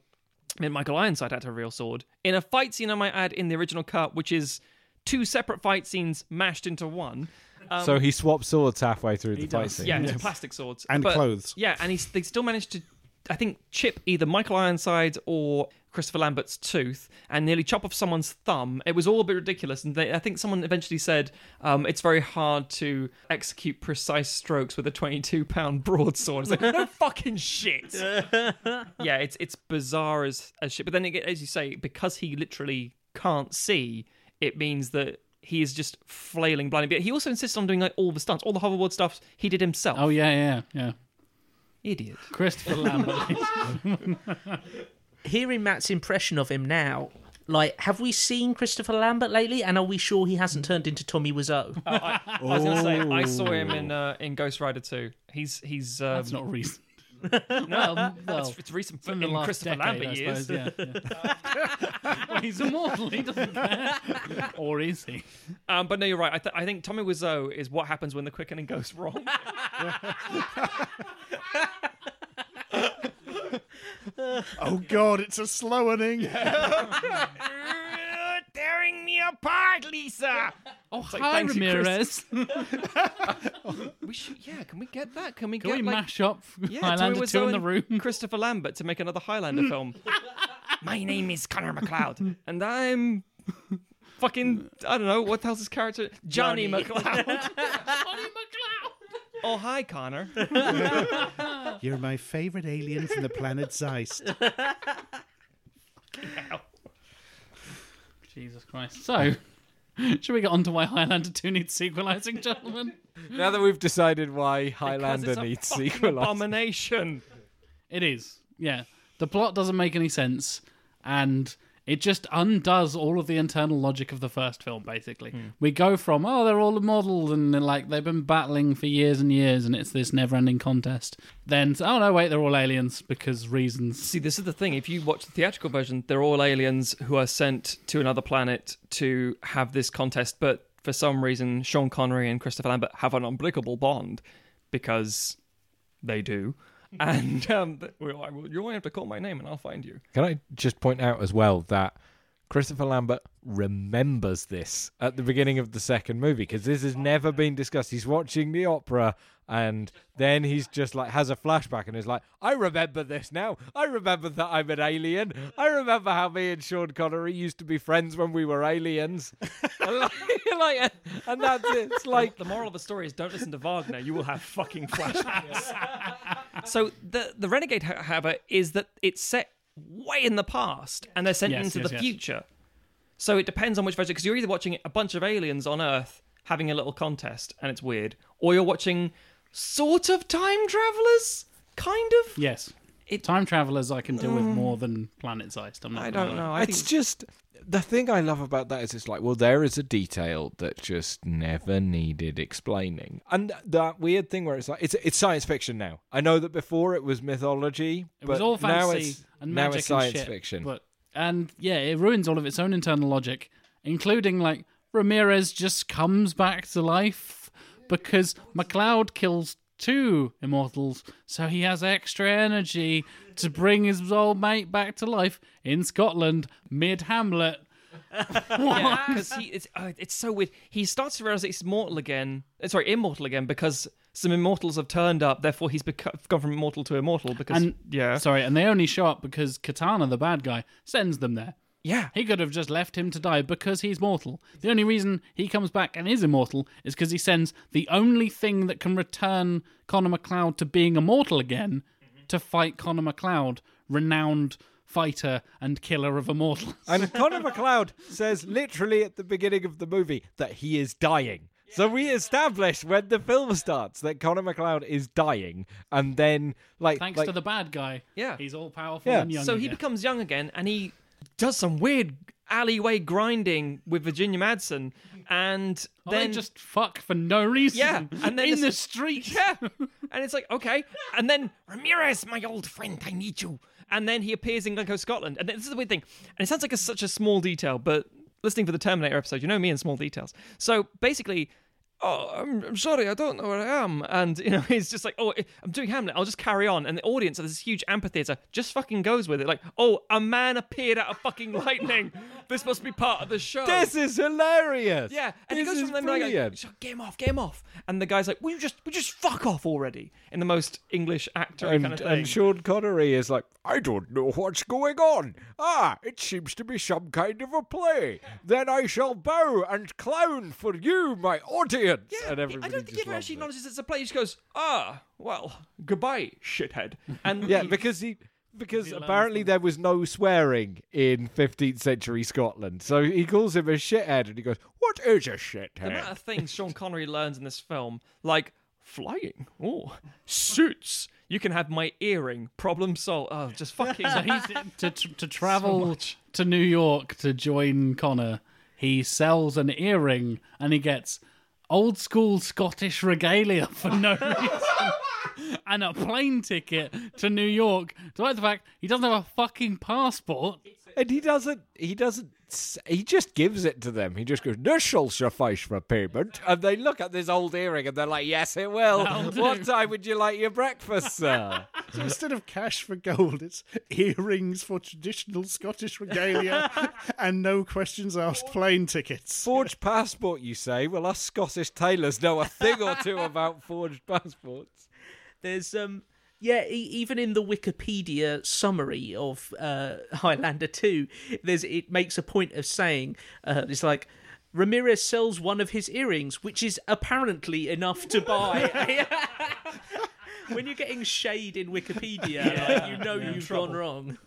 Meant Michael Ironside had to have a real sword. In a fight scene, I might add, in the original cut, which is two separate fight scenes mashed into one. Um, so he swaps swords halfway through the fight scene. Yeah, two plastic swords And But- clothes. Yeah, and he's, they still managed to, I think, chip either Michael Ironside or Christopher Lambert's tooth and nearly chop off someone's thumb. It was all a bit ridiculous, and they, I think someone eventually said um, it's very hard to execute precise strokes with a 22 pound [laughs] broadsword. It's like no [laughs] fucking shit. [laughs] yeah, it's it's bizarre as as shit. But then again, as you say, because he literally can't see, it means that. He is just flailing blindly. But he also insists on doing like all the stunts, all the hoverboard stuff he did himself. Oh yeah, yeah, yeah. Idiot. Christopher Lambert. Hearing Matt's impression of him now, like, have we seen Christopher Lambert lately? And are we sure he hasn't turned into Tommy Wiseau? [laughs] I, I was going to say I saw him in uh, in Ghost Rider 2. He's he's um, That's not recent. [laughs] no, well, it's, it's recent From in the last Christopher decade, Lambert I years. suppose, yeah. yeah. [laughs] well, he's immortal. He doesn't care. or is he? Um, but no, you're right. I, th- I think Tommy Wiseau is what happens when the quickening goes wrong. [laughs] Oh God, it's a slowening. [laughs] [laughs] Tearing me apart, Lisa. Oh, like, hi, thanks, Ramirez. We should, yeah. Can we get that? Can we Can get we like mash up yeah, Highlander Tommy 2 in the room? Christopher Lambert to make another Highlander hmm. film? My name is Connor MacLeod, and I'm fucking I don't know what the hell's his character Johnny, MacLeod. Johnny. MacLeod. Oh hi Connor. You're my favorite alien from the planet Zeist. [laughs] Jesus Christ. So, [laughs] should we get on to why Highlander 2 needs sequelizing, gentlemen? Now that we've decided why Highlander it's a needs fucking sequel, abomination. [laughs] It is. Yeah. The plot doesn't make any sense, and it just undoes all of the internal logic of the first film, basically. Hmm. We go from, oh, they're all immortal, and they're like they've been battling for years and years, and it's this never ending contest. Then, oh, no, wait, they're all aliens because reasons. See, this is the thing. If you watch the theatrical version, they're all aliens who are sent to another planet to have this contest. But for some reason, Sean Connery and Christopher Lambert have an unbreakable bond because they do. [laughs] And um, well, I will- you only have to call my name and I'll find you. Can I just point out as well that Christopher Lambert remembers this at the beginning of the second movie because this has never been discussed. He's watching the opera and then he's just like has a flashback and is like, I remember this now. I remember that I'm an alien. I remember how me and Sean Connery used to be friends when we were aliens. [laughs] and, like, [laughs] like- and that's it. It's like The moral of the story is don't listen to Wagner. You will have fucking flashbacks. [laughs] so the the Renegade, ho- however, is that it's set way in the past and they're sent Yes, into yes, the yes. future. So it depends on which version, because you're either watching a bunch of aliens on Earth having a little contest and it's weird, or you're watching sort of time travelers, kind of. Yes. It- Time travelers I can deal with mm. more than Planet Zeist. I'm not I gonna don't lie. know. I it's think just the thing I love about that is it's like, well, there is a detail that just never needed explaining, and that weird thing where it's like it's it's science fiction now. I know that before it was mythology, It but was all now fantasy it's, and now magic it's science and shit, fiction. But and yeah, it ruins all of its own internal logic, including like Ramirez just comes back to life because MacLeod kills two immortals, so he has extra energy to bring his old mate back to life in Scotland mid Hamlet. [laughs] yeah, because he it's uh, it's so weird. He starts to realize he's mortal again. uh, Sorry, immortal again because some immortals have turned up. Therefore, he's beco- gone from immortal to immortal. Because And yeah, sorry, and they only show up because Katana, the bad guy, sends them there. Yeah, He could have just left him to die because he's mortal. The only reason he comes back and is immortal is because he sends the only thing that can return Connor MacLeod to being immortal again mm-hmm. to fight Connor MacLeod, renowned fighter and killer of immortals. and [laughs] Connor MacLeod says literally at the beginning of the movie that he is dying. So we establish when the film starts that Connor MacLeod is dying, and then like Thanks like, to the bad guy. Yeah. He's all powerful Yeah. and young. so he becomes young again, and he does some weird alleyway grinding with Virginia Madsen, and Oh, then they just fuck for no reason. Yeah, and then in the street. [laughs] Yeah. And it's like, okay. And then, Ramirez, my old friend, I need you. And then he appears in Glencoe, Scotland. And this is the weird thing. And it sounds like a, such a small detail, but listening for the Terminator episode, you know me and small details. So basically, oh, I'm, I'm sorry, I don't know where I am. And, you know, [laughs] he's just like, oh, I'm doing Hamlet. I'll just carry on. And the audience of this huge amphitheater just fucking goes with it. Like, oh, a man appeared out of fucking [laughs] lightning. This must be part of the show. This is hilarious. yeah, and he goes from them like, brilliant. "So get him off, get him off. And the guy's like, we just, you just fuck off already?" In the most English actor and, kind of thing. and Sean Connery is like, I don't know what's going on. Ah, it seems to be some kind of a play. Then I shall bow and clown for you, my audience. Yeah, and I don't think he just ever actually it. acknowledges it's a play. He just goes, "Ah, well, goodbye, shithead." [laughs] And Yeah, he- because he because apparently there was no swearing in 15th century Scotland, so he calls him a shithead, and he goes, "What is a shithead? the amount of things Sean Connery learns in this film, like flying, oh, suits. You can have my earring. Problem solved. Oh, just fucking. So [laughs] he's to to travel to New York to join Connor. He sells an earring and he gets old school Scottish regalia for no reason, and a plane ticket to New York. Despite the fact he doesn't have a fucking passport. And he doesn't. He doesn't. He just gives it to them. He just goes, "This shall suffice for payment." And they look at this old earring and they're like, "Yes, it will." That'll do. What time would you like your breakfast, sir? [laughs] So instead of cash for gold, it's earrings for traditional Scottish regalia [laughs] and no questions asked plane tickets. forged passport, you say? Well, us Scottish tailors know a thing or two about forged passports. There's um yeah, e- even in the Wikipedia summary of uh, Highlander 2, there's it makes a point of saying uh, it's like Ramirez sells one of his earrings, which is apparently enough to buy. [laughs] [laughs] when you're getting shade in Wikipedia, like, you know you've gone wrong.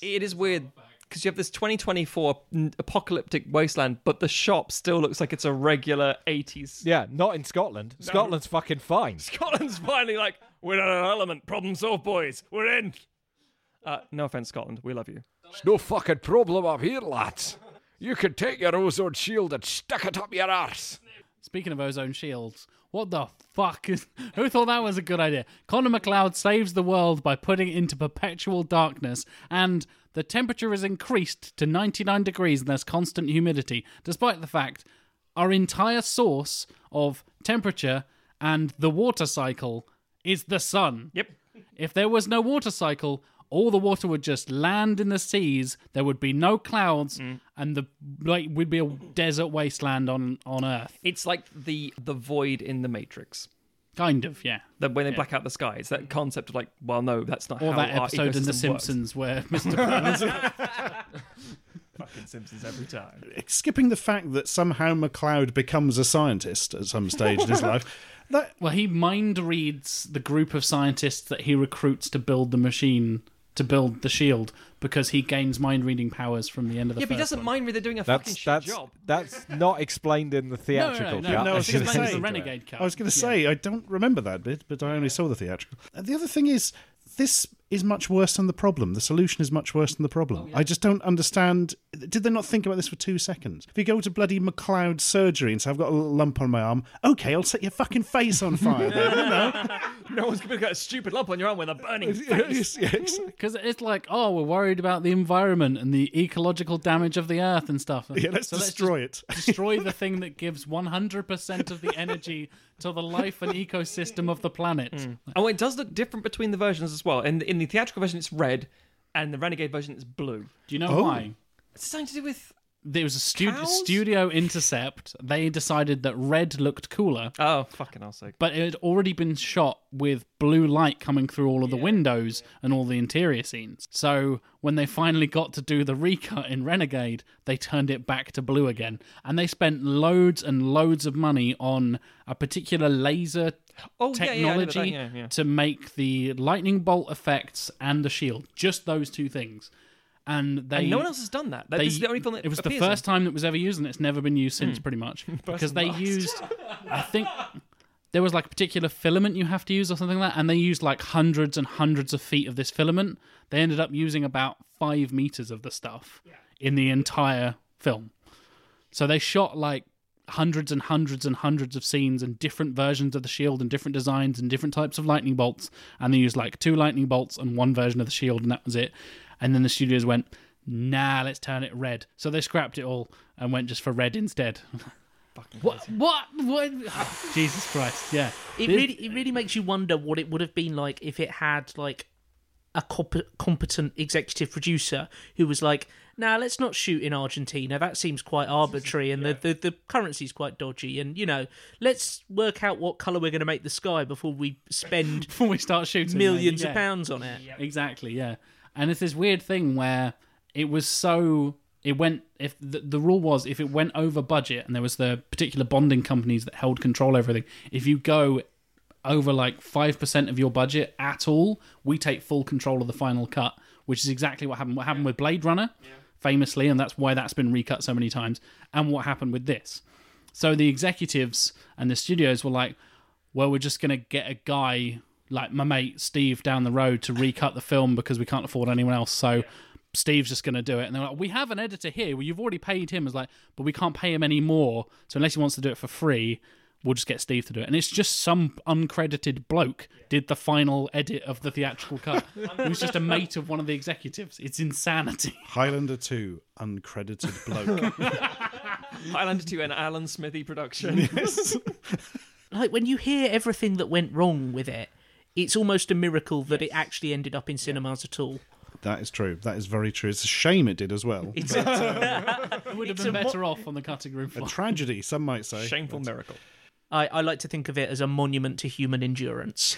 it is weird because you have this 2024 apocalyptic wasteland, but the shop still looks like it's a regular 80s. Yeah, not in Scotland. Scotland's fucking fine. [laughs] Scotland's finally like, we're in an element. Problem solved, boys. We're in. Uh, no offense, Scotland. We love you. It's no fucking problem up here, lads. You can take your ozone shield and stick it up your arse. Speaking of ozone shields, what the fuck is. [laughs] Who thought that was a good idea? Connor MacLeod saves the world by putting it into perpetual darkness, and the temperature is increased to 99 degrees and there's constant humidity, despite the fact our entire source of temperature and the water cycle is the sun. Yep. If there was no water cycle, all the water would just land in the seas. There would be no clouds, mm. and the like would be a desert wasteland on on Earth. It's like the the void in the Matrix. Kind of, yeah. That when they black out the sky, it's that concept of like, well, no, that's not Or how that our episode in The ecosystem works. Simpsons where [laughs] Mr. Burns. [laughs] Fucking Simpsons every time. Skipping the fact that somehow MacLeod becomes a scientist at some stage in his [laughs] life. That well, he mind reads the group of scientists that he recruits to build the machine to build the shield because he gains mind reading powers from the end of the Yeah, but he doesn't one. mind me. They're doing a fucking That's shit that's job. that's not explained in the [laughs] No, no, theatrical no, no, cut. no, no. I was [laughs] gonna explained as say- the Renegade cut. I was going to say, I don't remember that bit, but I only saw the theatrical. And the other thing is, this is much worse than the problem. The solution is much worse than the problem. Oh, I just don't understand. Did they not think about this for two seconds? If you go to bloody MacLeod surgery and say, I've got a little lump on my arm, okay, I'll set your fucking face on fire. then, you know? [laughs] No one's gonna get a stupid lump on your arm with a burning [laughs] face. Yes. [laughs] Because it's like, oh, we're worried about the environment and the ecological damage of the earth and stuff. Yeah, let's So destroy it. destroy the thing that gives 100% of the energy to the life and ecosystem of the planet. Hmm. Oh, it does look different between the versions as well. In in the theatrical version, it's red, and the Renegade version is blue. Do you know Oh. why? It's something to do with. There was a stu- studio intercept. They decided that red looked cooler, Oh, fucking hell's sake. but it had already been shot with blue light coming through all of the windows and all the interior scenes. So when they finally got to do the recut in Renegade, they turned it back to blue again. And they spent loads and loads of money on a particular laser Oh, yeah, yeah, I know that, technology yeah, yeah. to make the lightning bolt effects and the shield. Just those two things. And they And no one else has done that. That- they- this is the only film that it was the appears in. first time that was ever used, and it's never been used since, hmm. pretty much, [laughs] because they used. [laughs] I think there was like a particular filament you have to use or something like that, and they used like hundreds and hundreds of feet of this filament. They ended up using about five meters of the stuff in the entire film. So they shot like hundreds and hundreds and hundreds of scenes and different versions of the shield and different designs and different types of lightning bolts. And they used like two lightning bolts and one version of the shield, and that was it. And then the studios went, nah, let's turn it red. So they scrapped it all and went just for red instead. [laughs] What? What? What? [laughs] Jesus Christ! Yeah. It This- really, it really makes you wonder what it would have been like if it had like a comp- competent executive producer who was like, "Nah, let's not shoot in Argentina. That seems quite arbitrary, and the, the the currency's quite dodgy. And you know, let's work out what color we're going to make the sky before we spend [laughs] before we start shooting millions yeah. of pounds on it." Exactly, yeah. And it's this weird thing where it was so it went if the, the rule was if it went over budget and there was the particular bonding companies that held control over everything. If you go over like 5% of your budget at all, we take full control of the final cut, which is exactly what happened what happened with Blade Runner famously and that's why that's been recut so many times and what happened with this. So the executives and the studios were like, well, we're just going to get a guy like my mate Steve down the road to recut the film because we can't afford anyone else. So Steve's just going to do it. And they're like, we have an editor here. Well, you've already paid him. As like, but we can't pay him any more. So unless he wants to do it for free, we'll just get Steve to do it. And it's just some uncredited bloke did the final edit of the theatrical cut. [laughs] it was just a mate of one of the executives. It's insanity. Highlander 2, uncredited bloke. [laughs] [laughs] Highlander 2 and Alan Smithee production. Yes. Like when you hear everything that went wrong with it, it's almost a miracle that it actually ended up in cinemas at all. that is true. That is very true. It's a shame it did as well. [laughs] It's It [laughs] would have It's been a mo- better off on the cutting room floor. A tragedy, some might say. Shameful miracle. I, I like to think of it as a monument to human endurance.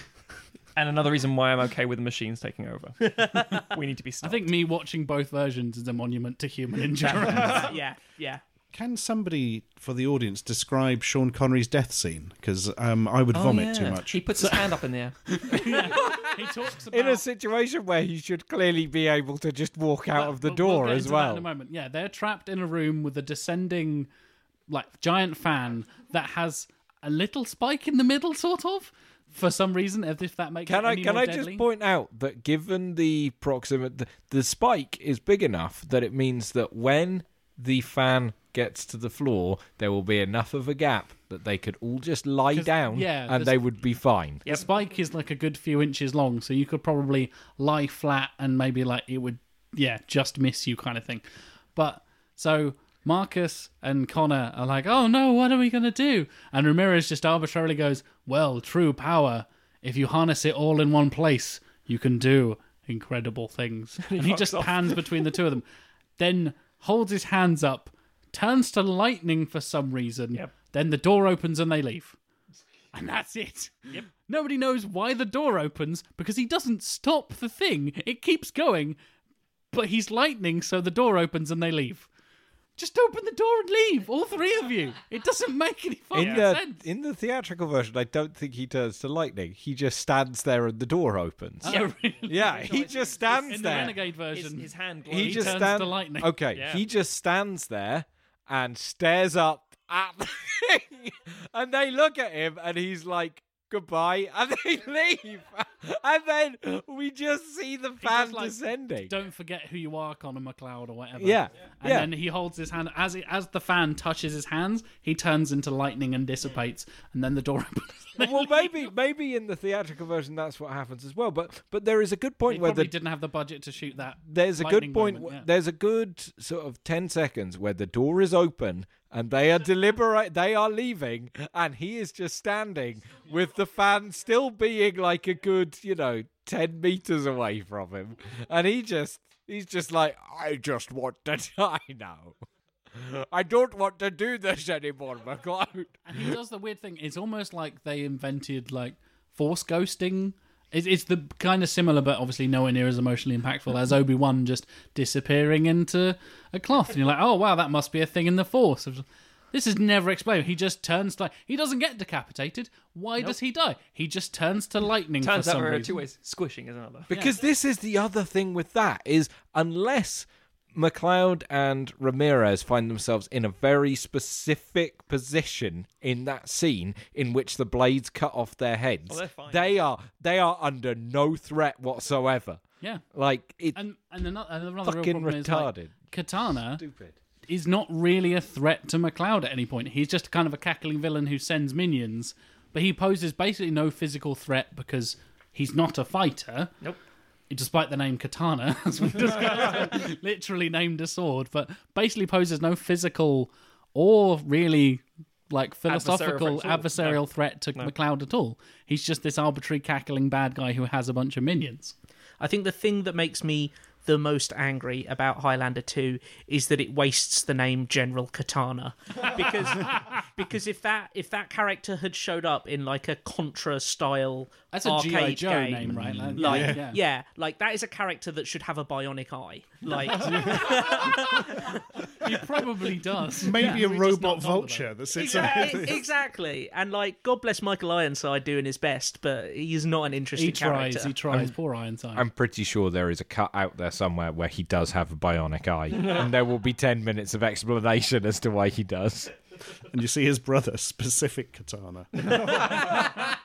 And another reason why I'm okay with the machines taking over. [laughs] we need to be I think me watching both versions is a monument to human endurance. Uh, yeah, yeah. Can somebody for the audience describe Sean Connery's death scene? Because um, I would vomit too much. He puts his hand up in the air. [laughs] he talks about In a situation where he should clearly be able to just walk out Well, of the we'll- we'll door get as into that well. in a moment. Yeah, they're trapped in a room with a descending, like giant fan that has a little spike in the middle, sort of, for some reason. As if that makes Can it I can I deadly. just point out that given the proximate, the, the spike is big enough that it means that when the fan gets to the floor, there will be enough of a gap that they could all just lie down, yeah, and they would be fine. The spike is like a good few inches long, so you could probably lie flat and maybe like it would, yeah, just miss you kind of thing. But so Marcus and Connor are like, oh no, what are we going to do? And Ramirez just arbitrarily goes, well, true power. If you harness it all in one place, you can do incredible things. [laughs] and he just pans between the two of them, then holds his hands up, turns to lightning for some reason. Yep. Then the door opens and they leave. And that's it. Yep. Nobody knows why the door opens because he doesn't stop the thing. It keeps going, but he's lightning, so the door opens and they leave. Just open the door and leave, all three of you. It doesn't make any fucking In the sense. in the theatrical version, I don't think he turns to lightning. He just stands there and the door opens. Oh, really? yeah, he just stands In the. Renegade version, his hand he, glows. he just turns stands to lightning. Okay, Yeah. he just stands there and stares up at [laughs] the thing, and they look at him, and he's like, "Goodbye," and [laughs] they leave, and then we just see the fan like, descending. don't forget who you are, Connor MacLeod or whatever. Yeah, And yeah. then he holds his hand as it, as the fan touches his hands, he turns into lightning and dissipates, and then the door [laughs] opens. well, maybe maybe in the theatrical version that's what happens as well. But but there is a good point He where probably the didn't have the budget to shoot that. there's a good point. moment, yeah. There's a good sort of ten seconds where the door is open and they are deliberate. They are leaving, and he is just standing with the fan still being like a good, you know, ten meters away from him, and he just he's just like, I just want to [laughs] die now. I don't want to do this anymore, MacLeod. And he does the weird thing. It's almost like they invented like force ghosting. It's, it's the kind of similar, but obviously nowhere near as emotionally impactful as Obi Wan just disappearing into a cloth. And you're like, oh wow, that must be a thing in the Force. This is never explained. He just turns to he doesn't get decapitated. Why does he die? He just turns to lightning Turns for out some there are reason. two ways. Squishing is another. Because this is the other thing with that is unless MacLeod and Ramirez find themselves in a very specific position in that scene in which the blades cut off their heads, Oh, they're fine. they are they are under no threat whatsoever. Yeah. Like it And and another, another real fucking problem is like, retarded. Katana Stupid. is not really a threat to MacLeod at any point. He's just kind of a cackling villain who sends minions, but he poses basically no physical threat because he's not a fighter. Nope. Despite the name Katana, [laughs] as we discussed, literally named a sword, but basically poses no physical or really like philosophical threat at all. adversarial threat to MacLeod at all. He's just this arbitrary cackling bad guy who has a bunch of minions. I think the thing that makes me the most angry about Highlander 2 is that it wastes the name General Katana because [laughs] because if that if that character had showed up in like a Contra style That's a GI arcade Joe game, name, right? Like, like yeah. yeah. like that is a character that should have a bionic eye like [laughs] he probably does. [laughs] Maybe Yeah. a We just robot not told about vulture that sits exactly, exactly and like god bless michael ironside doing his best but he's not an interesting He tries. character He tries. Poor Ironside. I'm pretty sure there is a cut out there somewhere where he does have a bionic eye, [laughs] and there will be ten minutes of explanation as to why he does. and you see his brother, specific katana. [laughs]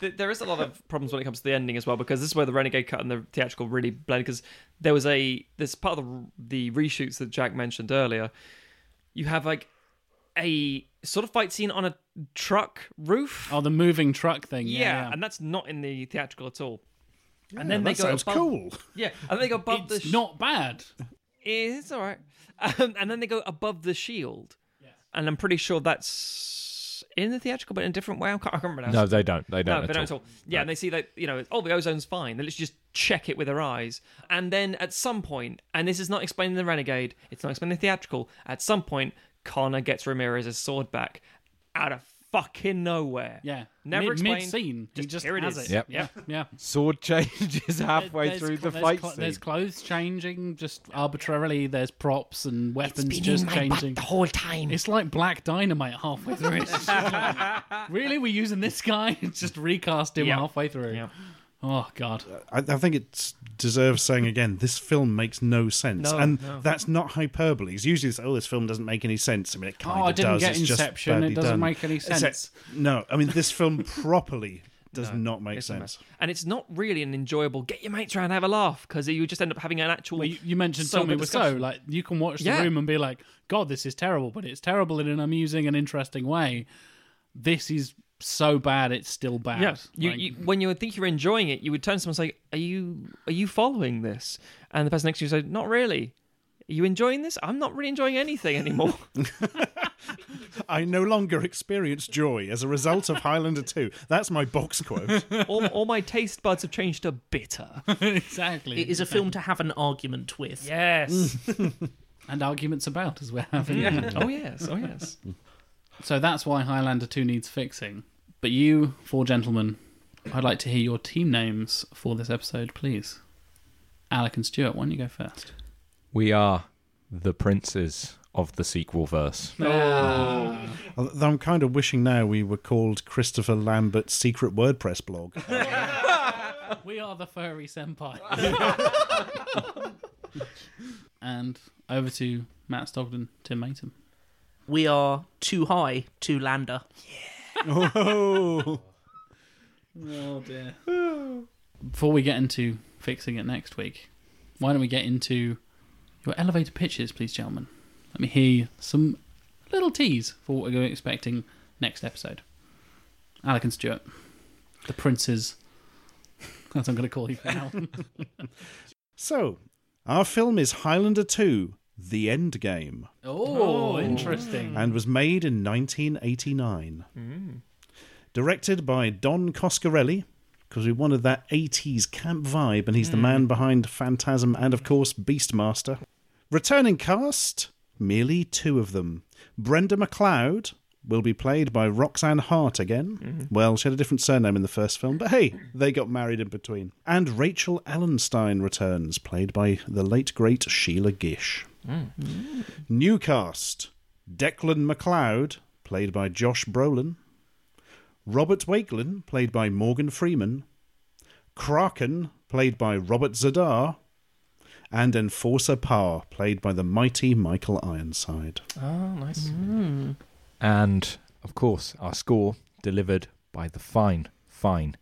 There is a lot of problems when it comes to the ending as well because this is where the renegade cut and the theatrical really blend because there was a this part of the, the reshoots that jack mentioned earlier you have like a sort of fight scene on a truck roof oh, the moving truck thing. yeah, Yeah. yeah. and that's not in the theatrical at all and then that they go sounds above, cool. yeah and then they go above it's the sh- not bad. it's all right um, and then they go above the shield and i'm pretty sure that's in the theatrical but in a different way i can't, I can't remember now. No, they don't. They don't. No, at they don't all. at all. Yeah, and they see that you know, oh, the ozone's fine. Then let's just check it with their eyes, and then at some point, and this is not explaining the Renegade, it's not explaining the theatrical. At some point, Connor gets Ramirez's sword back out of fucking nowhere. Yeah. never Mid, explained. mid-scene. He Just just here it has is. it. Yep. Yeah. Yeah. Sword changes [laughs] halfway There's through cl- the there's fight cl- scene. There's clothes changing just arbitrarily. There's props and weapons just changing. the whole time It's like Black Dynamite halfway through. It's just like, really, we're using this guy? [laughs] just recast him Yeah. halfway through. Yeah. Oh God. I, I think it deserves saying again. This film makes no sense, No, and no. that's not hyperbole. It's usually, this, oh, this film doesn't make any sense. I mean, it kind Oh, of I didn't does. get it's just Inception. It badly doesn't done. make any Except- sense. no, I mean, this film [laughs] properly does not make It's a sense. mess. And it's not really an enjoyable get your mates around have a laugh because you just end up having an actual. Well, you, you mentioned sober Tommy Wiseau. discussion. Like you can watch the Yeah. room and be like, "God, this is terrible," but it's terrible in an amusing and interesting way. This is so bad, it's still bad. Yeah, you, Like, you when you would think you're enjoying it, you would turn to someone and say, "Are you are you following this?" And the person next to you would say, "Not really." Are you enjoying this? I'm not really enjoying anything anymore. [laughs] [laughs] I no longer experience joy as a result of Highlander 2. That's my box quote. [laughs] all, all my taste buds have changed to bitter. exactly. it is a film to have an argument with Yes. Mm. and arguments about as we're having. oh yes. Oh yes. So that's why Highlander 2 needs fixing. But you, four gentlemen, I'd like to hear your team names for this episode, please. Alec and Stuart, why don't you go first? We are the princes of the sequel verse. Ah. Although I'm kind of wishing now we were called Christopher Lambert's secret WordPress blog. [laughs] We are the furry senpai. [laughs] and over to Matt Stogden, Tim Matum. we are too high to lander oh, Oh dear. Before we get into fixing it next week, why don't we get into your elevator pitches, please, gentlemen? Let me hear some little tease for what we're expecting next episode. Alec and Stuart, the princes. [laughs] That's what I'm going to call you for now. [laughs] so our film is Highlander 2: The End Game, oh, oh, interesting. and was made in 1989. Directed by Don Coscarelli, because we wanted that 80s camp vibe, and he's the hmm. man behind Phantasm and, of course, Beastmaster. Returning cast, merely two of them. Brenda MacLeod will be played by Roxanne Hart again. Mm-hmm. Well, she had a different surname in the first film, but hey, they got married in between. And Rachel Ellenstein returns, played by the late great Sheila Gish. Mm. New cast Declan MacLeod, played by Josh Brolin. Robert Wakelin, played by Morgan Freeman. Kraken, played by Robert Z'Dar. And Enforcer Parr, played by the mighty Michael Ironside. Oh, nice. Mm. And, of course, our score delivered by the fine, fine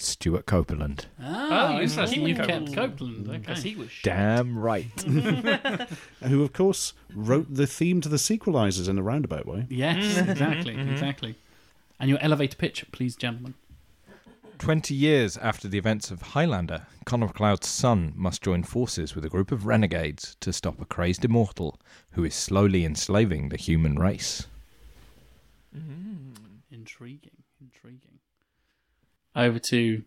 Stewart Copeland. Ah, Oh, you interesting. keep You've Copeland. kept Copeland. Because mm. Okay. he was shit. Damn right. [laughs] Who, of course, wrote the theme to the sequelizers in a roundabout way. Yes, mm-hmm. exactly, mm-hmm. exactly. And your elevator pitch, please, gentlemen. 20 years after the events of Highlander, Connor MacLeod's son must join forces with a group of renegades to stop a crazed immortal who is slowly enslaving the human race. Mm-hmm. Intriguing, intriguing. Over to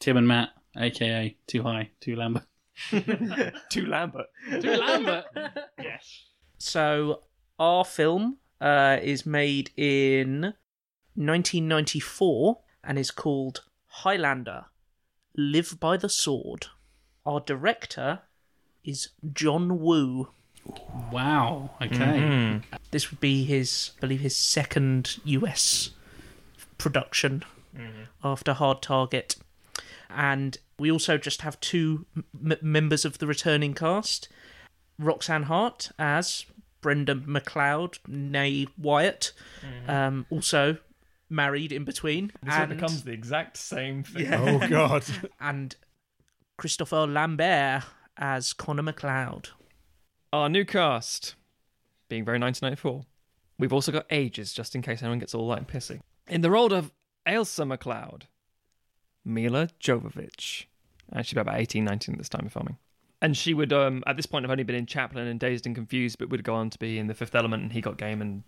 Tim and Matt, aka Too High, Too Lambert. [laughs] To Lambert. Too Lambert. [laughs] Yes. So our film uh, is made in 1994 and is called Highlander: Live by the Sword. Our director is John Woo. Wow. Okay. Mm-hmm. This would be his, I believe, his second US production after Hard Target. And we also just have two m- members of the returning cast Roxanne Hart as Brenda MacLeod, nay Wyatt, um, also married in between. This and, becomes the exact same thing. Oh God! [laughs] and Christopher Lambert as Connor MacLeod. Our new cast, being very 1994. We've also got ages, just in case anyone gets all light and pissy. In the role of Ailsa MacLeod, Milla Jovovich. And she'd be about 18, 19 at this time of filming. And she would, um, at this point, have only been in Chaplin and Dazed and Confused, but would go on to be in The Fifth Element and He Got Game and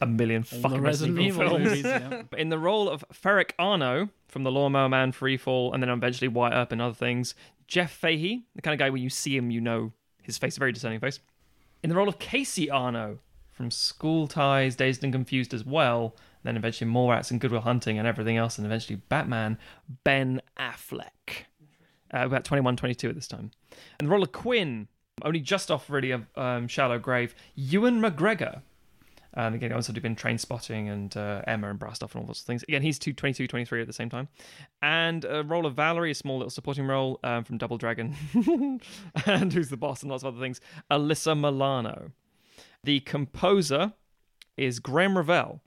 a million fucking the Resident Evil films. movies. Yeah. [laughs] But in the role of Ferric Arno from The Lawnmower Man, Freefall, and then eventually Wyatt Earp and other things, Jeff Fahey, the kind of guy when you see him, you know his face, a very discerning face. In the role of Casey Arno from School Ties, Dazed and Confused as well, then eventually Mallrats and Good Will Hunting and everything else, and eventually Batman, Ben Affleck. Uh, about 21, 22 at this time. And the role of Quinn, only just off really a um, shallow grave, Ewan McGregor. Um, again, also been Trainspotting and uh, Emma and Brassed Off and all those things. Again, he's two, 22, 23 at the same time. And a role of Valerie, a small little supporting role um, from Double Dragon, [laughs] and who's the boss and lots of other things, Alyssa Milano. The composer is Graeme Revell,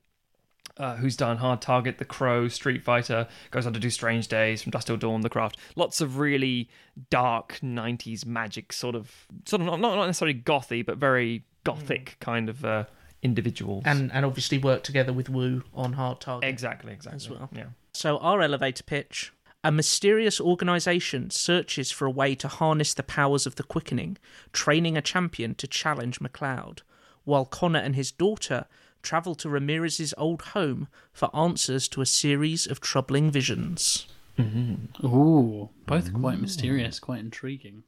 uh, who's done Hard Target, The Crow, Street Fighter, goes on to do Strange Days, From Dusk Till Dawn, The Craft. Lots of really dark 90s magic sort of, sort of not, not necessarily gothy, but very gothic kind of uh, individuals. And, and obviously work together with Woo on Hard Target. exactly, exactly. As well. Yeah. So, our elevator pitch a mysterious organization searches for a way to harness the powers of the quickening, training a champion to challenge MacLeod, while Connor and his daughter travel to Ramirez's old home for answers to a series of troubling visions. Mm-hmm. Ooh, both quite mysterious, quite intriguing.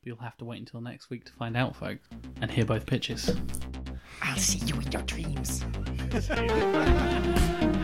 But you'll have to wait until next week to find out, folks, and hear both pitches. I'll see you in your dreams. [laughs]